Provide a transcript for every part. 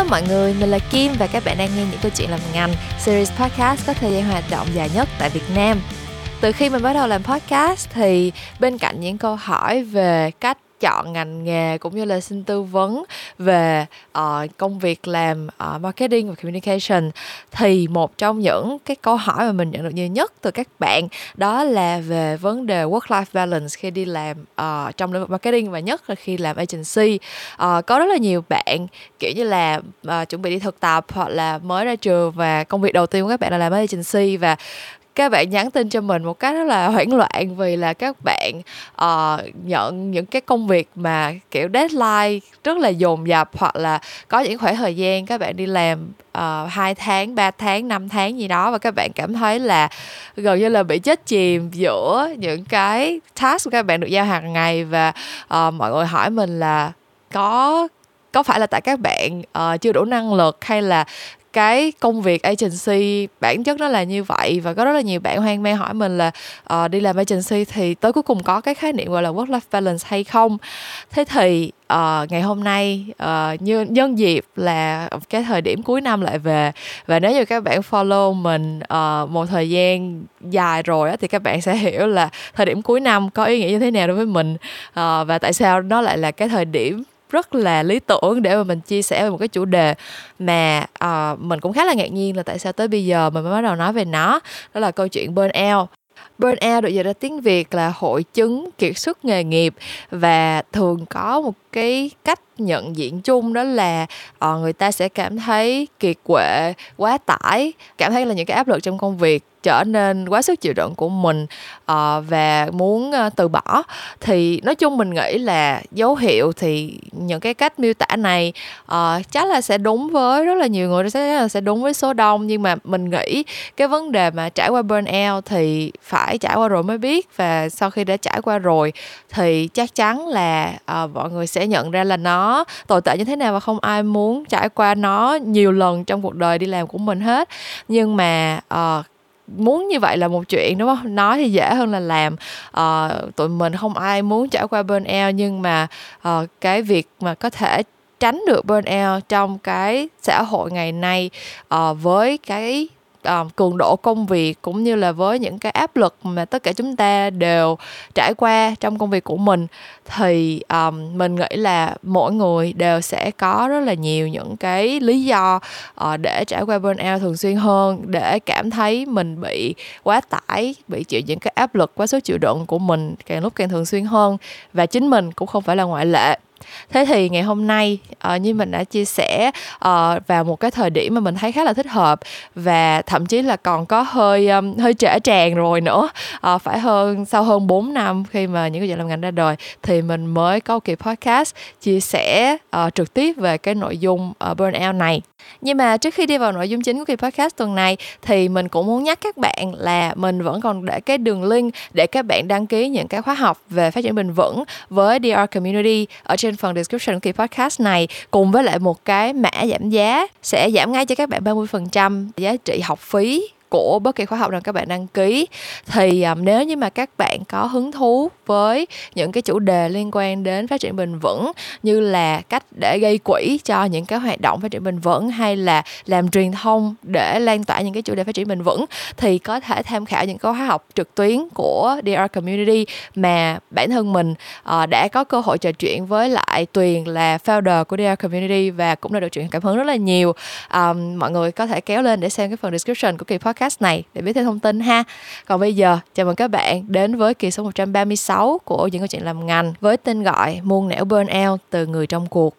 Hello mọi người, mình là Kim và các bạn đang nghe những câu chuyện làm ngành Series podcast có thời gian hoạt động dài nhất tại Việt Nam. Từ khi mình bắt đầu làm podcast thì bên cạnh những câu hỏi về cách chọn ngành nghề cũng như là xin tư vấn về uh, công việc làm uh, marketing và communication. Thì một trong những cái câu hỏi mà mình nhận được nhiều nhất từ các bạn đó là về vấn đề work life balance khi đi làm uh, trong lĩnh vực marketing và nhất là khi làm agency. Uh, có rất là nhiều bạn kiểu như là uh, chuẩn bị đi thực tập hoặc là mới ra trường và công việc đầu tiên của các bạn là làm agency và các bạn nhắn tin cho mình một cách rất là hoảng loạn vì là các bạn uh, nhận những cái công việc mà kiểu deadline rất là dồn dập hoặc là có những khoảng thời gian các bạn đi làm ờ, uh, 2 tháng, 3 tháng, 5 tháng gì đó và các bạn cảm thấy là gần như là bị chết chìm giữa những cái task của các bạn được giao hàng ngày và uh, mọi người hỏi mình là có có phải là tại các bạn uh, chưa đủ năng lực hay là cái công việc agency bản chất nó là như vậy và có rất là nhiều bạn hoang mang hỏi mình là uh, đi làm agency thì tới cuối cùng có cái khái niệm gọi là work life balance hay không? Thế thì uh, ngày hôm nay uh, như nhân dịp là cái thời điểm cuối năm lại về và nếu như các bạn follow mình uh, một thời gian dài rồi á, thì các bạn sẽ hiểu là thời điểm cuối năm có ý nghĩa như thế nào đối với mình. Uh, và tại sao nó lại là cái thời điểm rất là lý tưởng để mà mình chia sẻ về một cái chủ đề mà uh, mình cũng khá là ngạc nhiên là tại sao tới bây giờ mình mới bắt đầu nói về nó. Đó là câu chuyện burnout burnout được dịch ra tiếng Việt là hội chứng kiệt sức nghề nghiệp và thường có một cái cách nhận diện chung đó là uh, người ta sẽ cảm thấy kiệt quệ quá tải cảm thấy là những cái áp lực trong công việc trở nên quá sức chịu đựng của mình uh, và muốn uh, từ bỏ. Thì nói chung mình nghĩ là dấu hiệu thì những cái cách miêu tả này uh, chắc là sẽ đúng với rất là nhiều người sẽ sẽ đúng với số đông. Nhưng mà mình nghĩ cái vấn đề mà trải qua burnout thì phải trải qua rồi mới biết. Và sau khi đã trải qua rồi thì chắc chắn là uh, mọi người sẽ sẽ nhận ra là nó tồi tệ như thế nào và không ai muốn trải qua nó nhiều lần trong cuộc đời đi làm của mình hết. Nhưng mà uh, muốn như vậy là một chuyện đúng không? Nói thì dễ hơn là làm. Uh, tụi mình không ai muốn trải qua burnout nhưng mà uh, cái việc mà có thể tránh được burnout trong cái xã hội ngày nay uh, với cái uh, cường độ công việc cũng như là với những cái áp lực mà tất cả chúng ta đều trải qua trong công việc của mình thì um, mình nghĩ là mỗi người đều sẽ có rất là nhiều những cái lý do uh, để trải qua burnout thường xuyên hơn để cảm thấy mình bị quá tải bị chịu những cái áp lực quá sức chịu đựng của mình càng lúc càng thường xuyên hơn. Và chính mình cũng không phải là ngoại lệ thế thì ngày hôm nay uh, như mình đã chia sẻ uh, vào một cái thời điểm mà mình thấy khá là thích hợp và thậm chí là còn có hơi um, hơi trễ tràn rồi nữa. Uh, phải hơn sau hơn 4 năm khi mà những cái chuyện làm ngành ra đời thì mình mới có kỳ podcast chia sẻ uh, trực tiếp về cái nội dung uh, burnout này nhưng mà trước khi đi vào nội dung chính của kỳ podcast tuần này, thì mình cũng muốn nhắc các bạn là mình vẫn còn để cái đường link để các bạn đăng ký những cái khóa học về phát triển bền vững với DR Community ở trên phần description của kỳ podcast này, cùng với lại một cái mã giảm giá sẽ giảm ngay cho các bạn 30% giá trị học phí của bất kỳ khóa học nào các bạn đăng ký. Thì um, nếu như mà các bạn có hứng thú với những cái chủ đề liên quan đến phát triển bền vững như là cách để gây quỹ cho những cái hoạt động phát triển bền vững hay là làm truyền thông để lan tỏa những cái chủ đề phát triển bền vững thì có thể tham khảo những khóa học trực tuyến của DR Community mà bản thân mình uh, đã có cơ hội trò chuyện với lại Tuyền là founder của DR Community và cũng đã được truyền cảm hứng rất là nhiều. Um, mọi người có thể kéo lên để xem cái phần description của kỳ podcast podcast này để biết thêm thông tin ha. Còn bây giờ, chào mừng các bạn đến với kỳ số 136 của những câu chuyện làm ngành với tên gọi Muôn nẻo burnout từ người trong cuộc.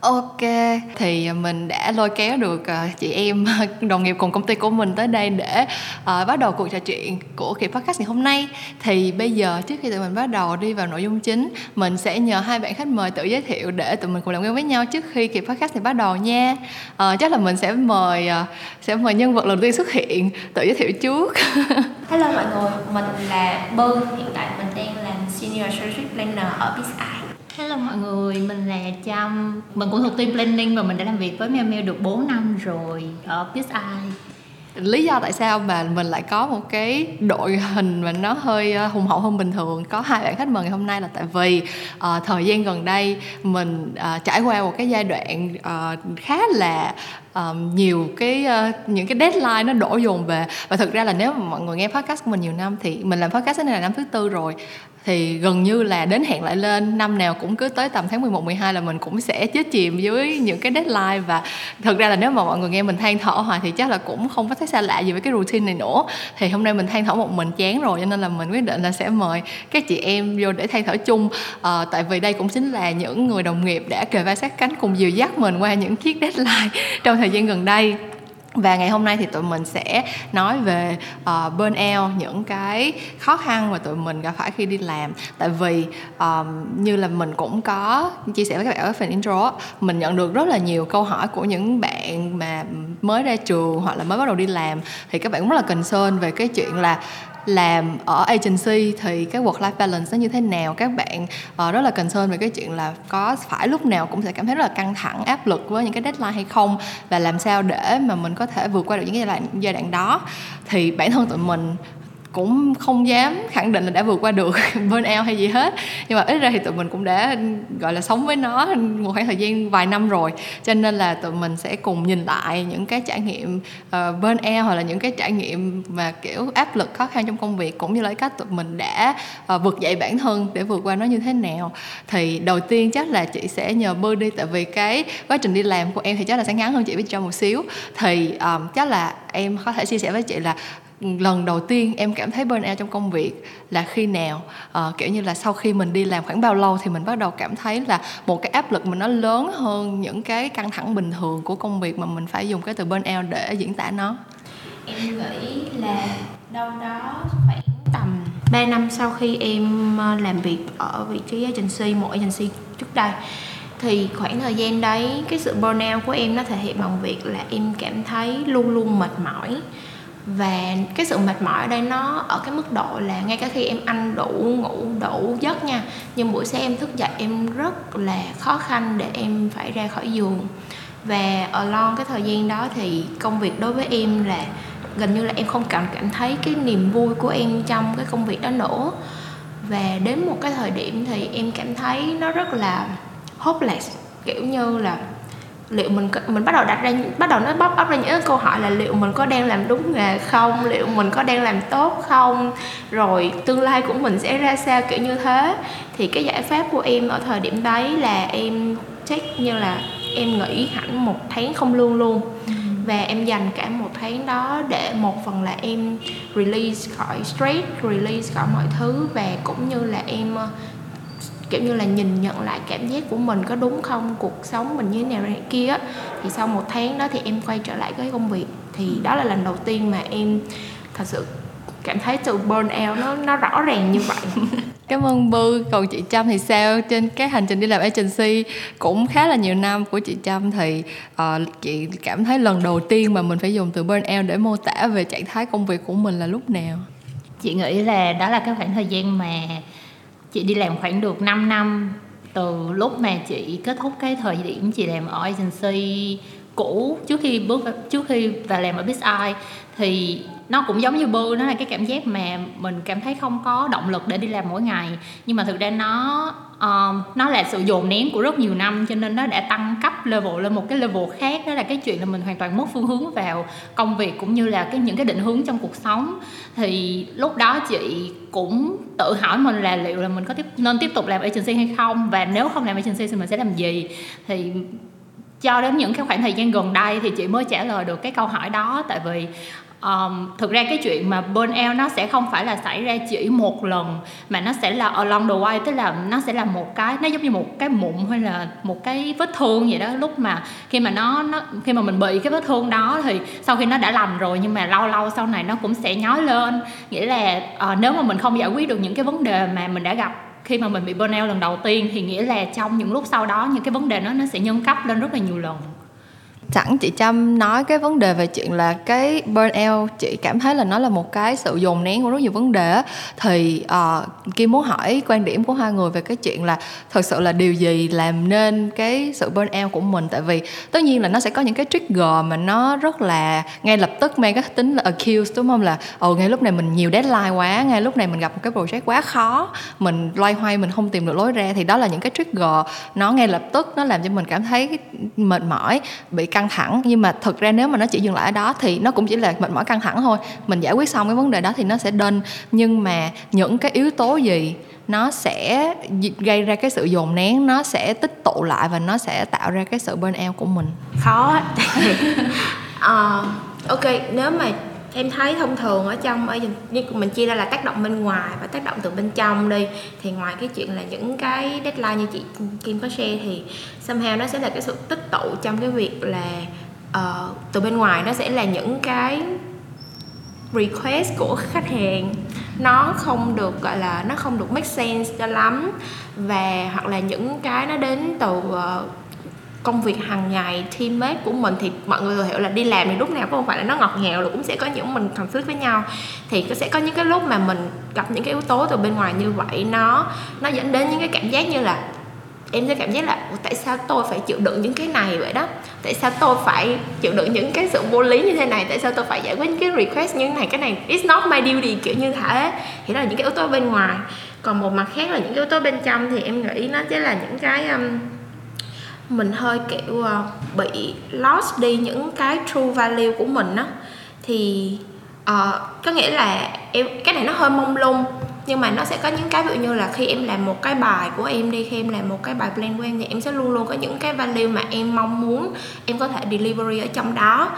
Ok, thì à, mình đã lôi kéo được à, chị em à, đồng nghiệp cùng công ty của mình tới đây để uh, bắt đầu cuộc trò chuyện của kỳ podcast ngày hôm nay. Thì bây giờ trước khi tụi mình bắt đầu đi vào nội dung chính, mình sẽ nhờ hai bạn khách mời tự giới thiệu để tụi mình cùng làm quen với nhau trước khi kỳ podcast này bắt đầu nha. Uh, chắc là mình sẽ mời uh, sẽ mời nhân vật lần tiên xuất hiện tự giới thiệu trước. Hello mọi người, mình là Bơ, hiện tại mình đang làm Senior Strategic Planner ở BizEye Hello mọi người, mình là Trâm. Mình cũng thuộc team planning và mình đã làm việc với Meo Meo được 4 năm rồi. Ờ, Ở PSI lý do tại sao mà mình lại có một cái đội hình mà nó hơi ờ, hùng hậu hơn bình thường? Có hai bạn khách mời ngày hôm nay là tại vì uh, ờ, thời gian gần đây mình uh, trải qua một cái giai đoạn uh, khá là um, nhiều cái uh, những cái deadline nó đổ dồn về. Và thực ra là nếu mà mọi người nghe podcast của mình nhiều năm thì mình làm podcast này là năm thứ tư rồi thì gần như là đến hẹn lại lên năm nào cũng cứ tới tầm tháng 11 12 là mình cũng sẽ chết chìm dưới những cái deadline. Và thực ra là nếu mà mọi người nghe mình than thở hoài thì chắc là cũng không có thấy xa lạ gì với cái routine này nữa. Thì hôm nay mình than thở một mình chán rồi cho nên là mình quyết định là sẽ mời các chị em vô để than thở chung. À, tại vì đây cũng chính là những người đồng nghiệp đã kề vai sát cánh cùng dìu dắt mình qua những chiếc deadline trong thời gian gần đây và ngày hôm nay thì tụi mình sẽ nói về ờ, uh, burnout những cái khó khăn mà tụi mình gặp phải khi đi làm. Tại vì um, như là mình cũng có chia sẻ với các bạn ở phần intro mình nhận được rất là nhiều câu hỏi của những bạn mà mới ra trường hoặc là mới bắt đầu đi làm. Thì các bạn cũng rất là concern về cái chuyện là làm ở agency thì cái work life balance nó như thế nào? Các bạn uh, rất là concern về cái chuyện là có phải lúc nào cũng sẽ cảm thấy rất là căng thẳng áp lực với những cái deadline hay không? Và làm sao để mà mình có thể vượt qua được những cái giai đoạn giai đoạn đó? Thì bản thân tụi mình cũng không dám khẳng định là đã vượt qua được burnout hay gì hết. Nhưng mà ít ra thì tụi mình cũng đã gọi là sống với nó một khoảng thời gian vài năm rồi. Cho nên là tụi mình sẽ cùng nhìn lại những cái trải nghiệm uh, burnout hoặc là những cái trải nghiệm mà kiểu áp lực khó khăn trong công việc cũng như là cách tụi mình đã uh, dậy bản thân để vượt qua nó như thế nào. Thì đầu tiên chắc là chị sẽ nhờ bơ đi tại vì cái quá trình đi làm của em thì chắc là sẽ ngắn hơn chị với cho một xíu. Thì um, chắc là em có thể chia sẻ với chị là lần đầu tiên em cảm thấy burnout trong công việc là khi nào? À, kiểu như là sau khi mình đi làm khoảng bao lâu thì mình bắt đầu cảm thấy là một cái áp lực mình nó lớn hơn những cái căng thẳng bình thường của công việc mà mình phải dùng cái từ burnout để diễn tả nó. Em nghĩ là đâu đó khoảng tầm 3 năm sau khi em ờ, làm việc ở vị trí agency một agency trước đây thì khoảng thời gian đấy cái sự burnout của em nó thể hiện bằng việc là em cảm thấy luôn luôn mệt mỏi và cái sự mệt mỏi ở đây nó ở cái mức độ là ngay cả khi em ăn đủ, ngủ đủ giấc nha, nhưng buổi sáng em thức dậy em rất là khó khăn để em phải ra khỏi giường. Và ở lon cái thời gian đó thì công việc đối với em là gần như là em không cảm cảm thấy cái niềm vui của em trong cái công việc đó nữa. Và đến một cái thời điểm thì em cảm thấy nó rất là hopeless, kiểu như là liệu mình mình bắt đầu đặt ra bắt đầu nó bóc ấp ra những câu hỏi là liệu mình có đang làm đúng nghề không? Liệu mình có đang làm tốt không? Rồi tương lai của mình sẽ ra sao kiểu như thế. Thì cái giải pháp của em ở thời điểm đấy là em check như là em nghỉ hẳn một tháng không lương luôn. Ừ. và em dành cả một tháng đó để một phần là em release khỏi stress release khỏi mọi thứ. Và cũng như là em kiểu như là nhìn nhận lại cảm giác của mình có đúng không? Cuộc sống mình như thế nào này kia thì sau một tháng đó thì em quay trở lại cái công việc. Thì đó là lần đầu tiên mà em thật sự cảm thấy từ burn out nó nó rõ ràng như vậy. Cảm ơn bư. Còn chị trâm thì sao? Trên cái hành trình đi làm agency cũng khá là nhiều năm của chị trâm thì uh, chị cảm thấy lần đầu tiên mà mình phải dùng từ burn out để mô tả về trạng thái công việc của mình là lúc nào? Chị nghĩ là đó là cái khoảng thời gian mà chị đi làm khoảng được 5 năm. Từ lúc mà chị kết thúc cái thời điểm chị làm ở agency cũ. Trước khi bước trước khi và làm ở Big Eye thì nó cũng giống như bơ nó là cái cảm giác mà mình cảm thấy không có động lực để đi làm mỗi ngày. Nhưng mà thực ra nó uh, nó là sự dồn nén của rất nhiều năm cho nên nó đã tăng cấp level lên một cái level khác. Đó là cái chuyện là mình hoàn toàn mất phương hướng vào công việc cũng như là cái những cái định hướng trong cuộc sống. Thì lúc đó chị cũng tự hỏi mình là liệu là mình có tiếp nên tiếp tục làm agency hay không? Và nếu không làm agency thì mình sẽ làm gì? Thì cho đến những cái khoảng thời gian gần đây thì chị mới trả lời được cái câu hỏi đó. Tại vì um, thực ra cái chuyện mà burn out nó sẽ không phải là xảy ra chỉ một lần mà nó sẽ là along the way tức là nó sẽ là một cái nó giống như một cái mụn hay là một cái vết thương vậy đó. Lúc mà khi mà nó nó khi mà mình bị cái vết thương đó thì sau khi nó đã lành rồi nhưng mà lâu lâu sau này nó cũng sẽ nhói lên. Nghĩa là uh, nếu mà mình không giải quyết được những cái vấn đề mà mình đã gặp khi mà mình bị burnout lần đầu tiên thì nghĩa là trong những lúc sau đó những cái vấn đề nó nó sẽ nhân cấp lên rất là nhiều lần sẵn chị Trâm nói cái vấn đề về chuyện là cái burnout chị cảm thấy là nó là một cái sự dồn nén của rất nhiều vấn đề thì uh, Kim muốn hỏi quan điểm của hai người về cái chuyện là thật sự là điều gì làm nên cái sự burnout của mình? Tại vì tất nhiên là nó sẽ có những cái trigger mà nó rất là ngay lập tức mang cái tính là accuse đúng không? Là ồ ngay lúc này mình nhiều deadline quá ngay lúc này mình gặp một cái project quá khó mình loay hoay mình không tìm được lối ra. Thì đó là những cái trigger nó ngay lập tức nó làm cho mình cảm thấy mệt mỏi bị căng thẳng nhưng mà thực ra nếu mà nó chỉ dừng lại ở đó thì nó cũng chỉ là mệt mỏi căng thẳng thôi. Mình giải quyết xong cái vấn đề đó thì nó sẽ đơn nhưng mà những cái yếu tố gì nó sẽ gây ra cái sự dồn nén nó sẽ tích tụ lại và nó sẽ tạo ra cái sự burnout của mình. Khó uh, ok nếu mà em thấy thông thường ở trong ở như mình chia ra là tác động bên ngoài và tác động từ bên trong đi. Thì ngoài cái chuyện là những cái deadline như chị Kim có share thì somehow nó sẽ là cái sự tích tụ trong cái việc là uh, từ bên ngoài nó sẽ là những cái request của khách hàng. Nó không được gọi là nó không được make sense cho lắm. Và hoặc là những cái nó đến từ uh, công việc hàng ngày teammate của mình thì mọi người hiểu là đi làm thì lúc nào cũng không phải là nó ngọt ngào rồi cũng sẽ có những mình conflict với nhau. Thì sẽ có những cái lúc mà mình gặp những cái yếu tố từ bên ngoài như vậy nó nó dẫn đến những cái cảm giác như là em sẽ cảm giác là tại sao tôi phải chịu đựng những cái này vậy đó? Tại sao tôi phải chịu đựng những cái sự vô lý như thế này? Tại sao tôi phải giải quyết những cái request như thế này? Cái này it's not my duty kiểu như thế. Thì đó là những cái yếu tố bên ngoài. Còn một mặt khác là những yếu tố bên trong thì em nghĩ nó chỉ là những cái um, mình hơi kiểu ờ, bị lost đi những cái true value của mình á. Thì uh, có nghĩa là em cái này nó hơi mông lung nhưng mà nó sẽ có những cái ví dụ như là khi em làm một cái bài của em đi khi em làm một cái bài plan của em thì em sẽ luôn luôn có những cái value mà em mong muốn em có thể delivery ở trong đó.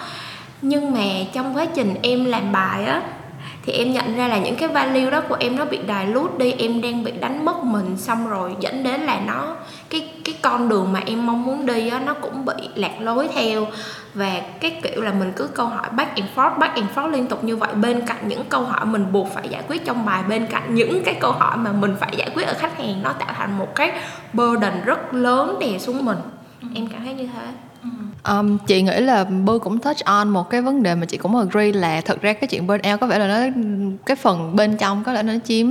Nhưng mà trong quá trình em làm bài á thì em nhận ra là những cái value đó của em nó bị đài lút đi em đang bị đánh mất mình xong rồi dẫn đến là nó cái cái con đường mà em mong muốn đi á nó cũng bị lạc lối theo. Và cái kiểu là mình cứ câu hỏi back and forth back and forth liên tục như vậy. Bên cạnh những câu hỏi mình buộc phải giải quyết trong bài bên cạnh những cái câu hỏi mà mình phải giải quyết ở khách hàng nó tạo thành một cái burden rất lớn đè xuống mình. Ừ. em cảm thấy như thế Um, chị nghĩ là Bư cũng touch on một cái vấn đề mà chị cũng agree là thật ra cái chuyện burnout có vẻ là nó cái phần bên trong có lẽ nó chiếm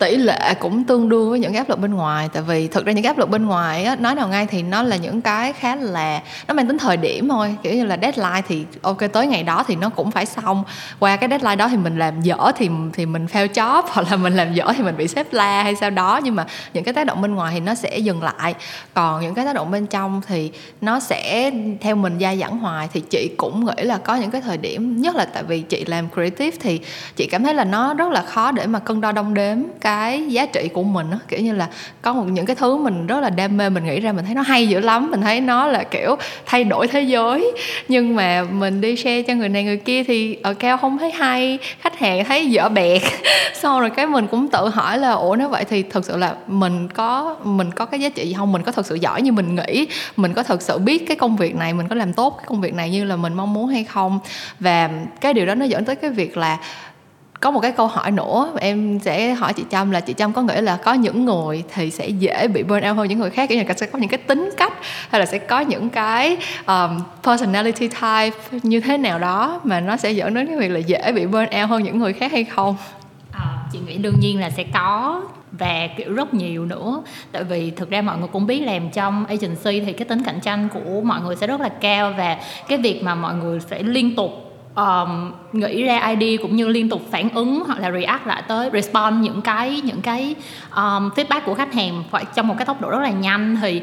tỷ lệ cũng tương đương với những cái áp lực bên ngoài. Tại vì thực ra những cái áp lực bên ngoài á, nói nào ngay thì nó là những cái khá là nó mang tính thời điểm thôi. Kiểu như là deadline thì ok tới ngày đó thì nó cũng phải xong. Qua cái deadline đó thì mình làm dở thì thì mình fail job hoặc là mình làm dở thì mình bị xếp la hay sao đó. Nhưng mà những cái tác động bên ngoài thì nó sẽ dừng lại. Còn những cái tác động bên trong thì nó sẽ theo mình dai dẳng hoài. Thì chị cũng nghĩ là có những cái thời điểm nhất là tại vì chị làm creative thì chị cảm thấy là nó rất là khó để mà cân đo đong đếm cái cái giá trị của mình á, kiểu như là có một những cái thứ mình rất là đam mê, mình nghĩ ra mình thấy nó hay dữ lắm, mình thấy nó là, kiểu, thay đổi thế giới. Nhưng mà mình đi share cho người này người kia thì ở cao không thấy hay, khách hàng thấy dở bẹt. Sau rồi cái mình cũng tự hỏi là, ủa, nếu vậy thì thực sự là mình có mình có cái giá trị gì không? Mình có thật sự giỏi như mình nghĩ? Mình có thật sự biết cái công việc này, mình có làm tốt cái công việc này như là mình mong muốn hay không? Và cái điều đó nó dẫn tới cái việc là có một cái câu hỏi nữa em sẽ hỏi chị Trâm là chị Trâm có nghĩ là có những người thì sẽ dễ bị burn out hơn những người khác kiểu như sẽ có những cái tính cách hay là sẽ có những cái um, personality type như thế nào đó mà nó sẽ dẫn đến cái việc là dễ bị burn out hơn những người khác hay không? À, chị nghĩ đương nhiên là sẽ có và kiểu rất nhiều nữa tại vì thực ra mọi người cũng biết làm trong agency thì cái tính cạnh tranh của mọi người sẽ rất là cao và cái việc mà mọi người sẽ liên tục um, nghĩ ra ID cũng như liên tục phản ứng hoặc là react lại tới respond những cái những cái um, feedback của khách hàng phải trong một cái tốc độ rất là nhanh thì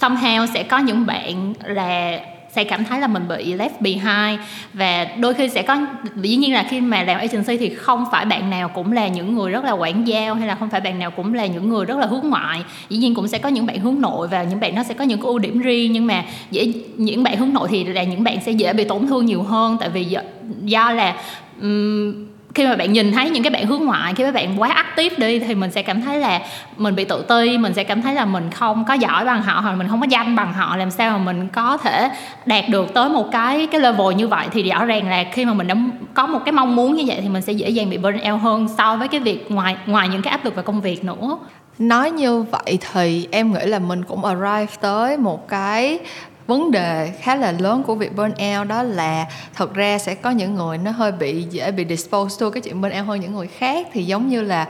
somehow sẽ có những bạn là sẽ cảm thấy là mình bị left behind. Và đôi khi sẽ có dĩ nhiên là khi mà làm agency thì không phải bạn nào cũng là những người rất là quản giao hay là không phải bạn nào cũng là những người rất là hướng ngoại. Dĩ nhiên cũng sẽ có những bạn hướng nội và những bạn nó sẽ có những cái ưu điểm riêng nhưng mà dễ những bạn hướng nội thì là những bạn sẽ dễ bị tổn thương nhiều hơn. Tại vì do, do là um, khi mà bạn nhìn thấy những cái bạn hướng ngoại, khi các bạn quá active đi, thì mình sẽ cảm thấy là mình bị tự ti, mình sẽ cảm thấy là mình không có giỏi bằng họ, hoặc mình không có danh bằng họ, làm sao mà mình có thể đạt được tới một cái cái level như vậy. Thì rõ ràng là khi mà mình đã có một cái mong muốn như vậy, thì mình sẽ dễ dàng bị burn out hơn so với cái việc ngoài ngoài những cái áp lực về công việc nữa. Nói như vậy thì em nghĩ là mình cũng arrive tới một cái vấn đề khá là lớn của việc burn out đó là thật ra sẽ có những người nó hơi bị dễ bị dispose to cái chuyện burn out hơn những người khác thì giống như là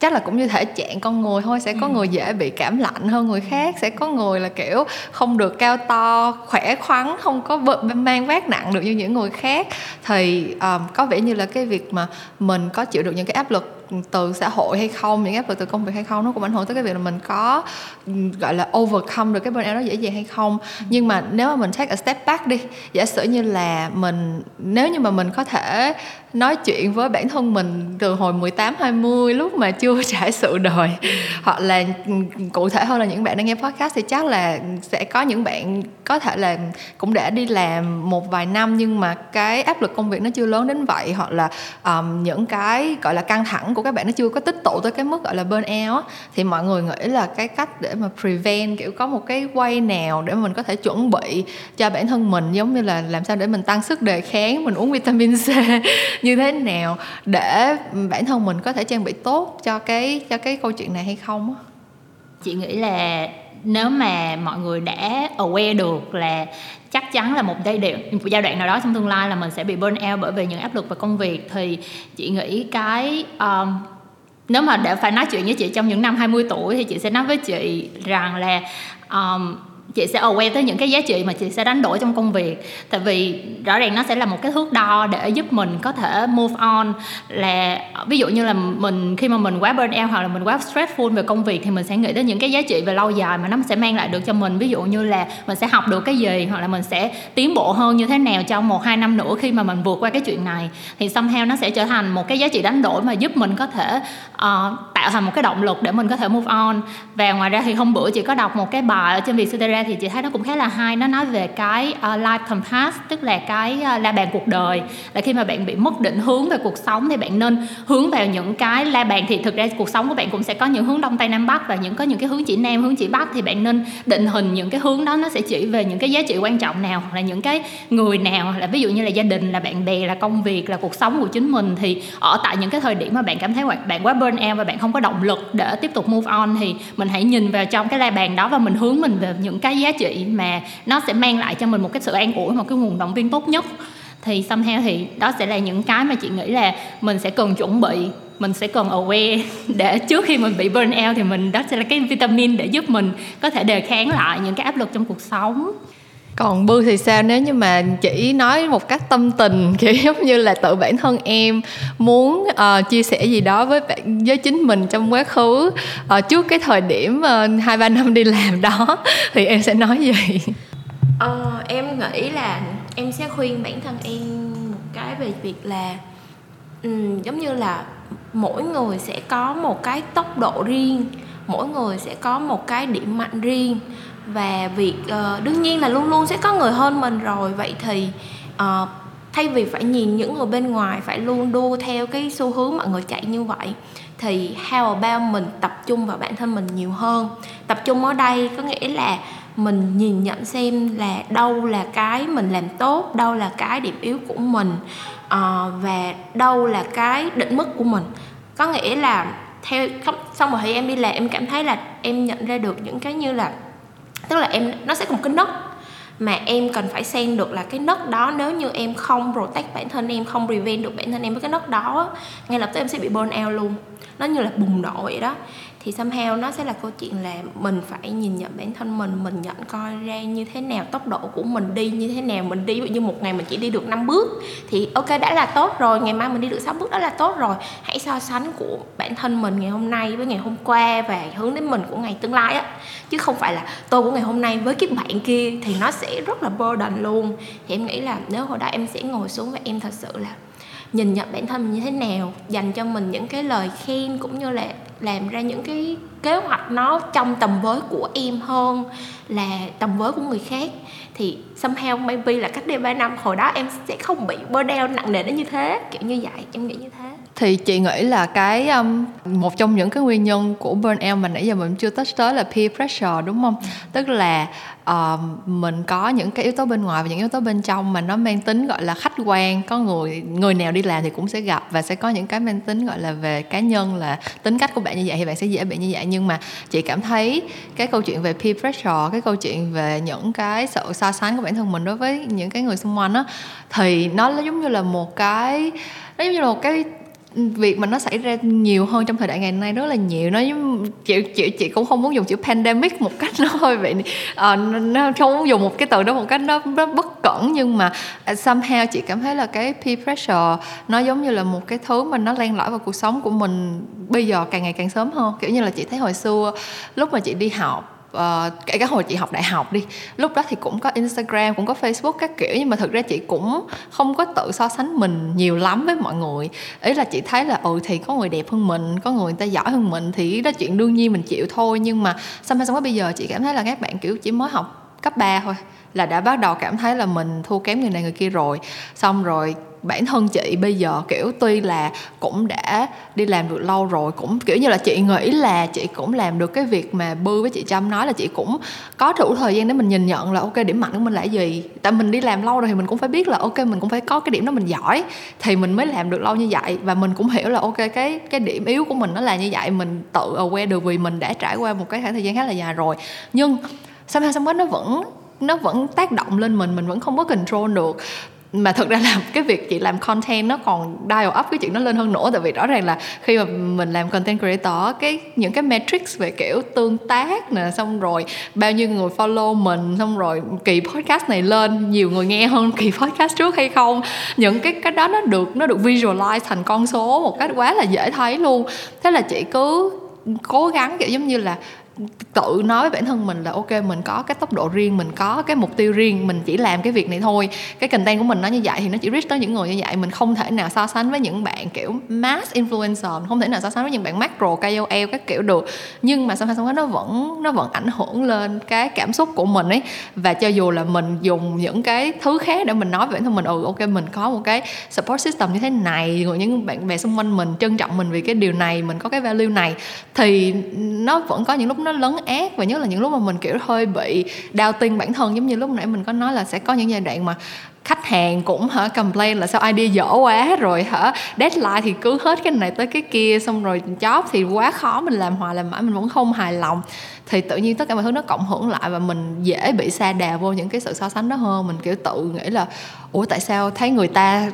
chắc là cũng như thể trạng con người thôi sẽ có ừ. người dễ bị cảm lạnh hơn người khác sẽ có người là kiểu không được cao to khỏe khoắn không có mang vác nặng được như những người khác thì um, có vẻ như là cái việc mà mình có chịu được những cái áp lực từ xã hội hay không những áp lực từ công việc hay không nó cũng ảnh hưởng tới cái việc là mình có gọi là overcome được cái burnout đó dễ dàng hay không. Nhưng mà nếu mà mình take a step back đi giả sử như là mình nếu như mà mình có thể nói chuyện với bản thân mình từ hồi 18 20 lúc mà chưa trải sự đời hoặc là cụ thể hơn là những bạn đang nghe podcast thì chắc là sẽ có những bạn có thể là cũng đã đi làm một vài năm nhưng mà cái áp lực công việc nó chưa lớn đến vậy hoặc là um, những cái gọi là căng thẳng của các bạn nó chưa có tích tụ tới cái mức gọi là burn out thì mọi người nghĩ là cái cách để mà prevent, kiểu có một cái quay nào để mình có thể chuẩn bị cho bản thân mình, giống như là làm sao để mình tăng sức đề kháng, mình uống vitamin C, như thế nào để bản thân mình có thể trang bị tốt cho cái cho cái câu chuyện này hay không chị nghĩ là nếu mà mọi người đã aware được là chắc chắn là một giai đoạn một giai đoạn nào đó trong tương lai là mình sẽ bị burn out bởi vì những áp lực về công việc thì chị nghĩ cái um, nếu mà đã phải nói chuyện với chị trong những năm 20 tuổi thì chị sẽ nói với chị rằng là um, chị sẽ aware tới những cái giá trị mà chị sẽ đánh đổi trong công việc. Tại vì rõ ràng nó sẽ là một cái thước đo để giúp mình có thể move on. Là ví dụ như là mình khi mà mình quá burn out hoặc là mình quá stressful về công việc thì mình sẽ nghĩ đến những cái giá trị về lâu dài mà nó sẽ mang lại được cho mình. Ví dụ như là mình sẽ học được cái gì hoặc là mình sẽ tiến bộ hơn như thế nào trong một hai năm nữa khi mà mình vượt qua cái chuyện này. Thì somehow nó sẽ trở thành một cái giá trị đánh đổi mà giúp mình có thể uh, tạo thành một cái động lực để mình có thể move on. Và ngoài ra thì hôm bữa chị có đọc một cái bài ở trên Vietcetera thì chị thấy nó cũng khá là hay. Nó nói về cái uh, life compass tức là cái uh, la bàn cuộc đời. Là khi mà bạn bị mất định hướng về cuộc sống thì bạn nên hướng vào những cái la bàn. Thì thực ra cuộc sống của bạn cũng sẽ có những hướng đông tây nam bắc và những có những cái hướng chỉ nam hướng chỉ bắc. Thì bạn nên định hình những cái hướng đó nó sẽ chỉ về những cái giá trị quan trọng nào hoặc là những cái người nào. Là ví dụ như là gia đình là bạn bè là công việc là cuộc sống của chính mình. Thì ở tại những cái thời điểm mà bạn cảm thấy bạn quá burn out và bạn không có động lực để tiếp tục move on thì mình hãy nhìn vào trong cái la bàn đó và mình hướng mình về những cái cái giá trị mà nó sẽ mang lại cho mình một cái sự an ủi, một cái nguồn động viên tốt nhất. Thì somehow thì đó sẽ là những cái mà chị nghĩ là mình sẽ cần chuẩn bị, mình sẽ cần aware để trước khi mình bị burn out thì mình, đó sẽ là cái vitamin để giúp mình có thể đề kháng lại những cái áp lực trong cuộc sống còn bư thì sao? Nếu như mà chỉ nói một cách tâm tình kiểu giống như là tự bản thân em muốn uh, chia sẻ gì đó với bạn với chính mình trong quá khứ uh, trước cái thời điểm ờ, hai uh, ba năm đi làm đó thì em sẽ nói gì ờ, em nghĩ là em sẽ khuyên bản thân em một cái về việc là um, giống như là mỗi người sẽ có một cái tốc độ riêng mỗi người sẽ có một cái điểm mạnh riêng và việc uh, đương nhiên là luôn luôn sẽ có người hơn mình rồi. Vậy thì uh, thay vì phải nhìn những người bên ngoài phải luôn đua theo cái xu hướng mọi người chạy như vậy thì how about mình tập trung vào bản thân mình nhiều hơn? Tập trung ở đây có nghĩa là mình nhìn nhận xem là đâu là cái mình làm tốt đâu là cái điểm yếu của mình uh, và đâu là cái định mức của mình. Có nghĩa là theo xong rồi thì em đi làm em cảm thấy là em nhận ra được những cái như là tức là em, nó sẽ có một cái nấc mà em cần phải xem được là cái nấc đó nếu như em không protect bản thân, em không prevent được bản thân em với cái nấc đó ngay lập tức em sẽ bị burn out luôn. Nó như là bùng nổ vậy đó thì somehow nó sẽ là câu chuyện là mình phải nhìn nhận bản thân mình mình nhận coi ra như thế nào, tốc độ của mình đi như thế nào, mình đi, ví dụ như một ngày mình chỉ đi được 5 bước thì ok, đã là tốt rồi, ngày mai mình đi được 6 bước đó là tốt rồi. Hãy so sánh của bản thân mình ngày hôm nay với ngày hôm qua và hướng đến mình của ngày tương lai á. Chứ không phải là tôi của ngày hôm nay với cái bạn kia thì nó sẽ rất là burden luôn. Thì em nghĩ là nếu hồi đó em sẽ ngồi xuống và em thật sự là nhìn nhận bản thân mình như thế nào, dành cho mình những cái lời khen cũng như là làm ra những cái kế hoạch nó trong tầm với của em hơn là tầm với của người khác. Thì somehow maybe là cách đây 3 năm, hồi đó em sẽ không bị burnout nặng nề đến như thế, kiểu như vậy, em nghĩ như thế thì chị nghĩ là cái um, một trong những cái nguyên nhân của burnout mà nãy giờ mình chưa touch tới là peer pressure đúng không? Tức là uh, mình có những cái yếu tố bên ngoài và những yếu tố bên trong mà nó mang tính gọi là khách quan có người người nào đi làm thì cũng sẽ gặp và sẽ có những cái mang tính gọi là về cá nhân là tính cách của bạn như vậy thì bạn sẽ dễ bị như vậy. Nhưng mà chị cảm thấy cái câu chuyện về peer pressure cái câu chuyện về những cái sự so sánh của bản thân mình đối với những cái người xung quanh á thì nó giống như là một cái nó giống như là một cái việc mà nó xảy ra nhiều hơn trong thời đại ngày nay rất là nhiều. Nó chị chị chị cũng không muốn dùng chữ pandemic một cách nó hơi bị à, nó không muốn dùng một cái từ đó một cách nó, nó bất cẩn nhưng mà à, somehow chị cảm thấy là cái peer pressure nó giống như là một cái thứ mà nó len lỏi vào cuộc sống của mình bây giờ càng ngày càng sớm hơn. Kiểu như là chị thấy hồi xưa lúc mà chị đi học uh, kể cả hồi chị học đại học đi lúc đó thì cũng có instagram cũng có facebook các kiểu nhưng mà thực ra chị cũng không có tự so sánh mình nhiều lắm với mọi người. Ý là chị thấy là ừ thì có người đẹp hơn mình có người người ta giỏi hơn mình thì đó chuyện đương nhiên mình chịu thôi. Nhưng mà xong xong bây giờ chị cảm thấy là các bạn kiểu chỉ mới học cấp 3 thôi là đã bắt đầu cảm thấy là mình thua kém người này người kia rồi. Xong rồi bản thân chị bây giờ, kiểu, tuy là cũng đã đi làm được lâu rồi, cũng, kiểu như là, chị nghĩ là chị cũng làm được cái việc mà bư với chị trâm nói là chị cũng có đủ thời gian để mình nhìn nhận là, ok, điểm mạnh của mình là gì. Tại mình đi làm lâu rồi thì mình cũng phải biết là, ok, mình cũng phải có cái điểm đó mình giỏi, thì mình mới làm được lâu như vậy. Và mình cũng hiểu là, ok, cái cái điểm yếu của mình nó là như vậy, mình tự aware được vì mình đã trải qua một cái khoảng thời gian khá là dài rồi. Nhưng somehow xong nó vẫn nó vẫn tác động lên mình mình vẫn không có control được mà thực ra là cái việc chị làm content nó còn dial up cái chuyện nó lên hơn nữa. Tại vì rõ ràng là khi mà mình làm content creator, cái, những cái metrics về kiểu tương tác nè, xong rồi bao nhiêu người follow mình, xong rồi kỳ podcast này lên, nhiều người nghe hơn kỳ podcast trước hay không? Những cái cái đó nó được nó được visualize thành con số một cách quá là dễ thấy luôn. Thế là chị cứ cố gắng, kiểu giống như là tự nói với bản thân mình là, ok, mình có cái tốc độ riêng, mình có cái mục tiêu riêng, mình chỉ làm cái việc này thôi. Cái content của mình nó như vậy thì nó chỉ reach tới những người như vậy. Mình không thể nào so sánh với những bạn, kiểu, mass influencer không thể nào so sánh với những bạn macro KOL các kiểu được. Nhưng mà xong xong nó vẫn nó vẫn ảnh hưởng lên cái cảm xúc của mình ấy. Và cho dù là mình dùng những cái thứ khác để mình nói với bản thân mình ừ ok, mình có một cái support system như thế này, rồi những bạn bè xung quanh mình trân trọng mình vì cái điều này, mình có cái value này. Thì nó vẫn có những lúc nó nó lấn át và nhất là những lúc mà mình, kiểu, hơi bị đau tin bản thân, giống như lúc nãy mình có nói là sẽ có những giai đoạn mà khách hàng cũng hả complain là sao idea dở quá rồi hả? Deadline thì cứ hết cái này tới cái kia, xong rồi job thì quá khó, mình làm hoài, làm mãi mình vẫn không hài lòng thì tự nhiên tất cả mọi thứ nó cộng hưởng lại và mình dễ bị xa đà vô những cái sự so sánh đó hơn. Mình, kiểu, tự nghĩ là, ủa, tại sao thấy người ta,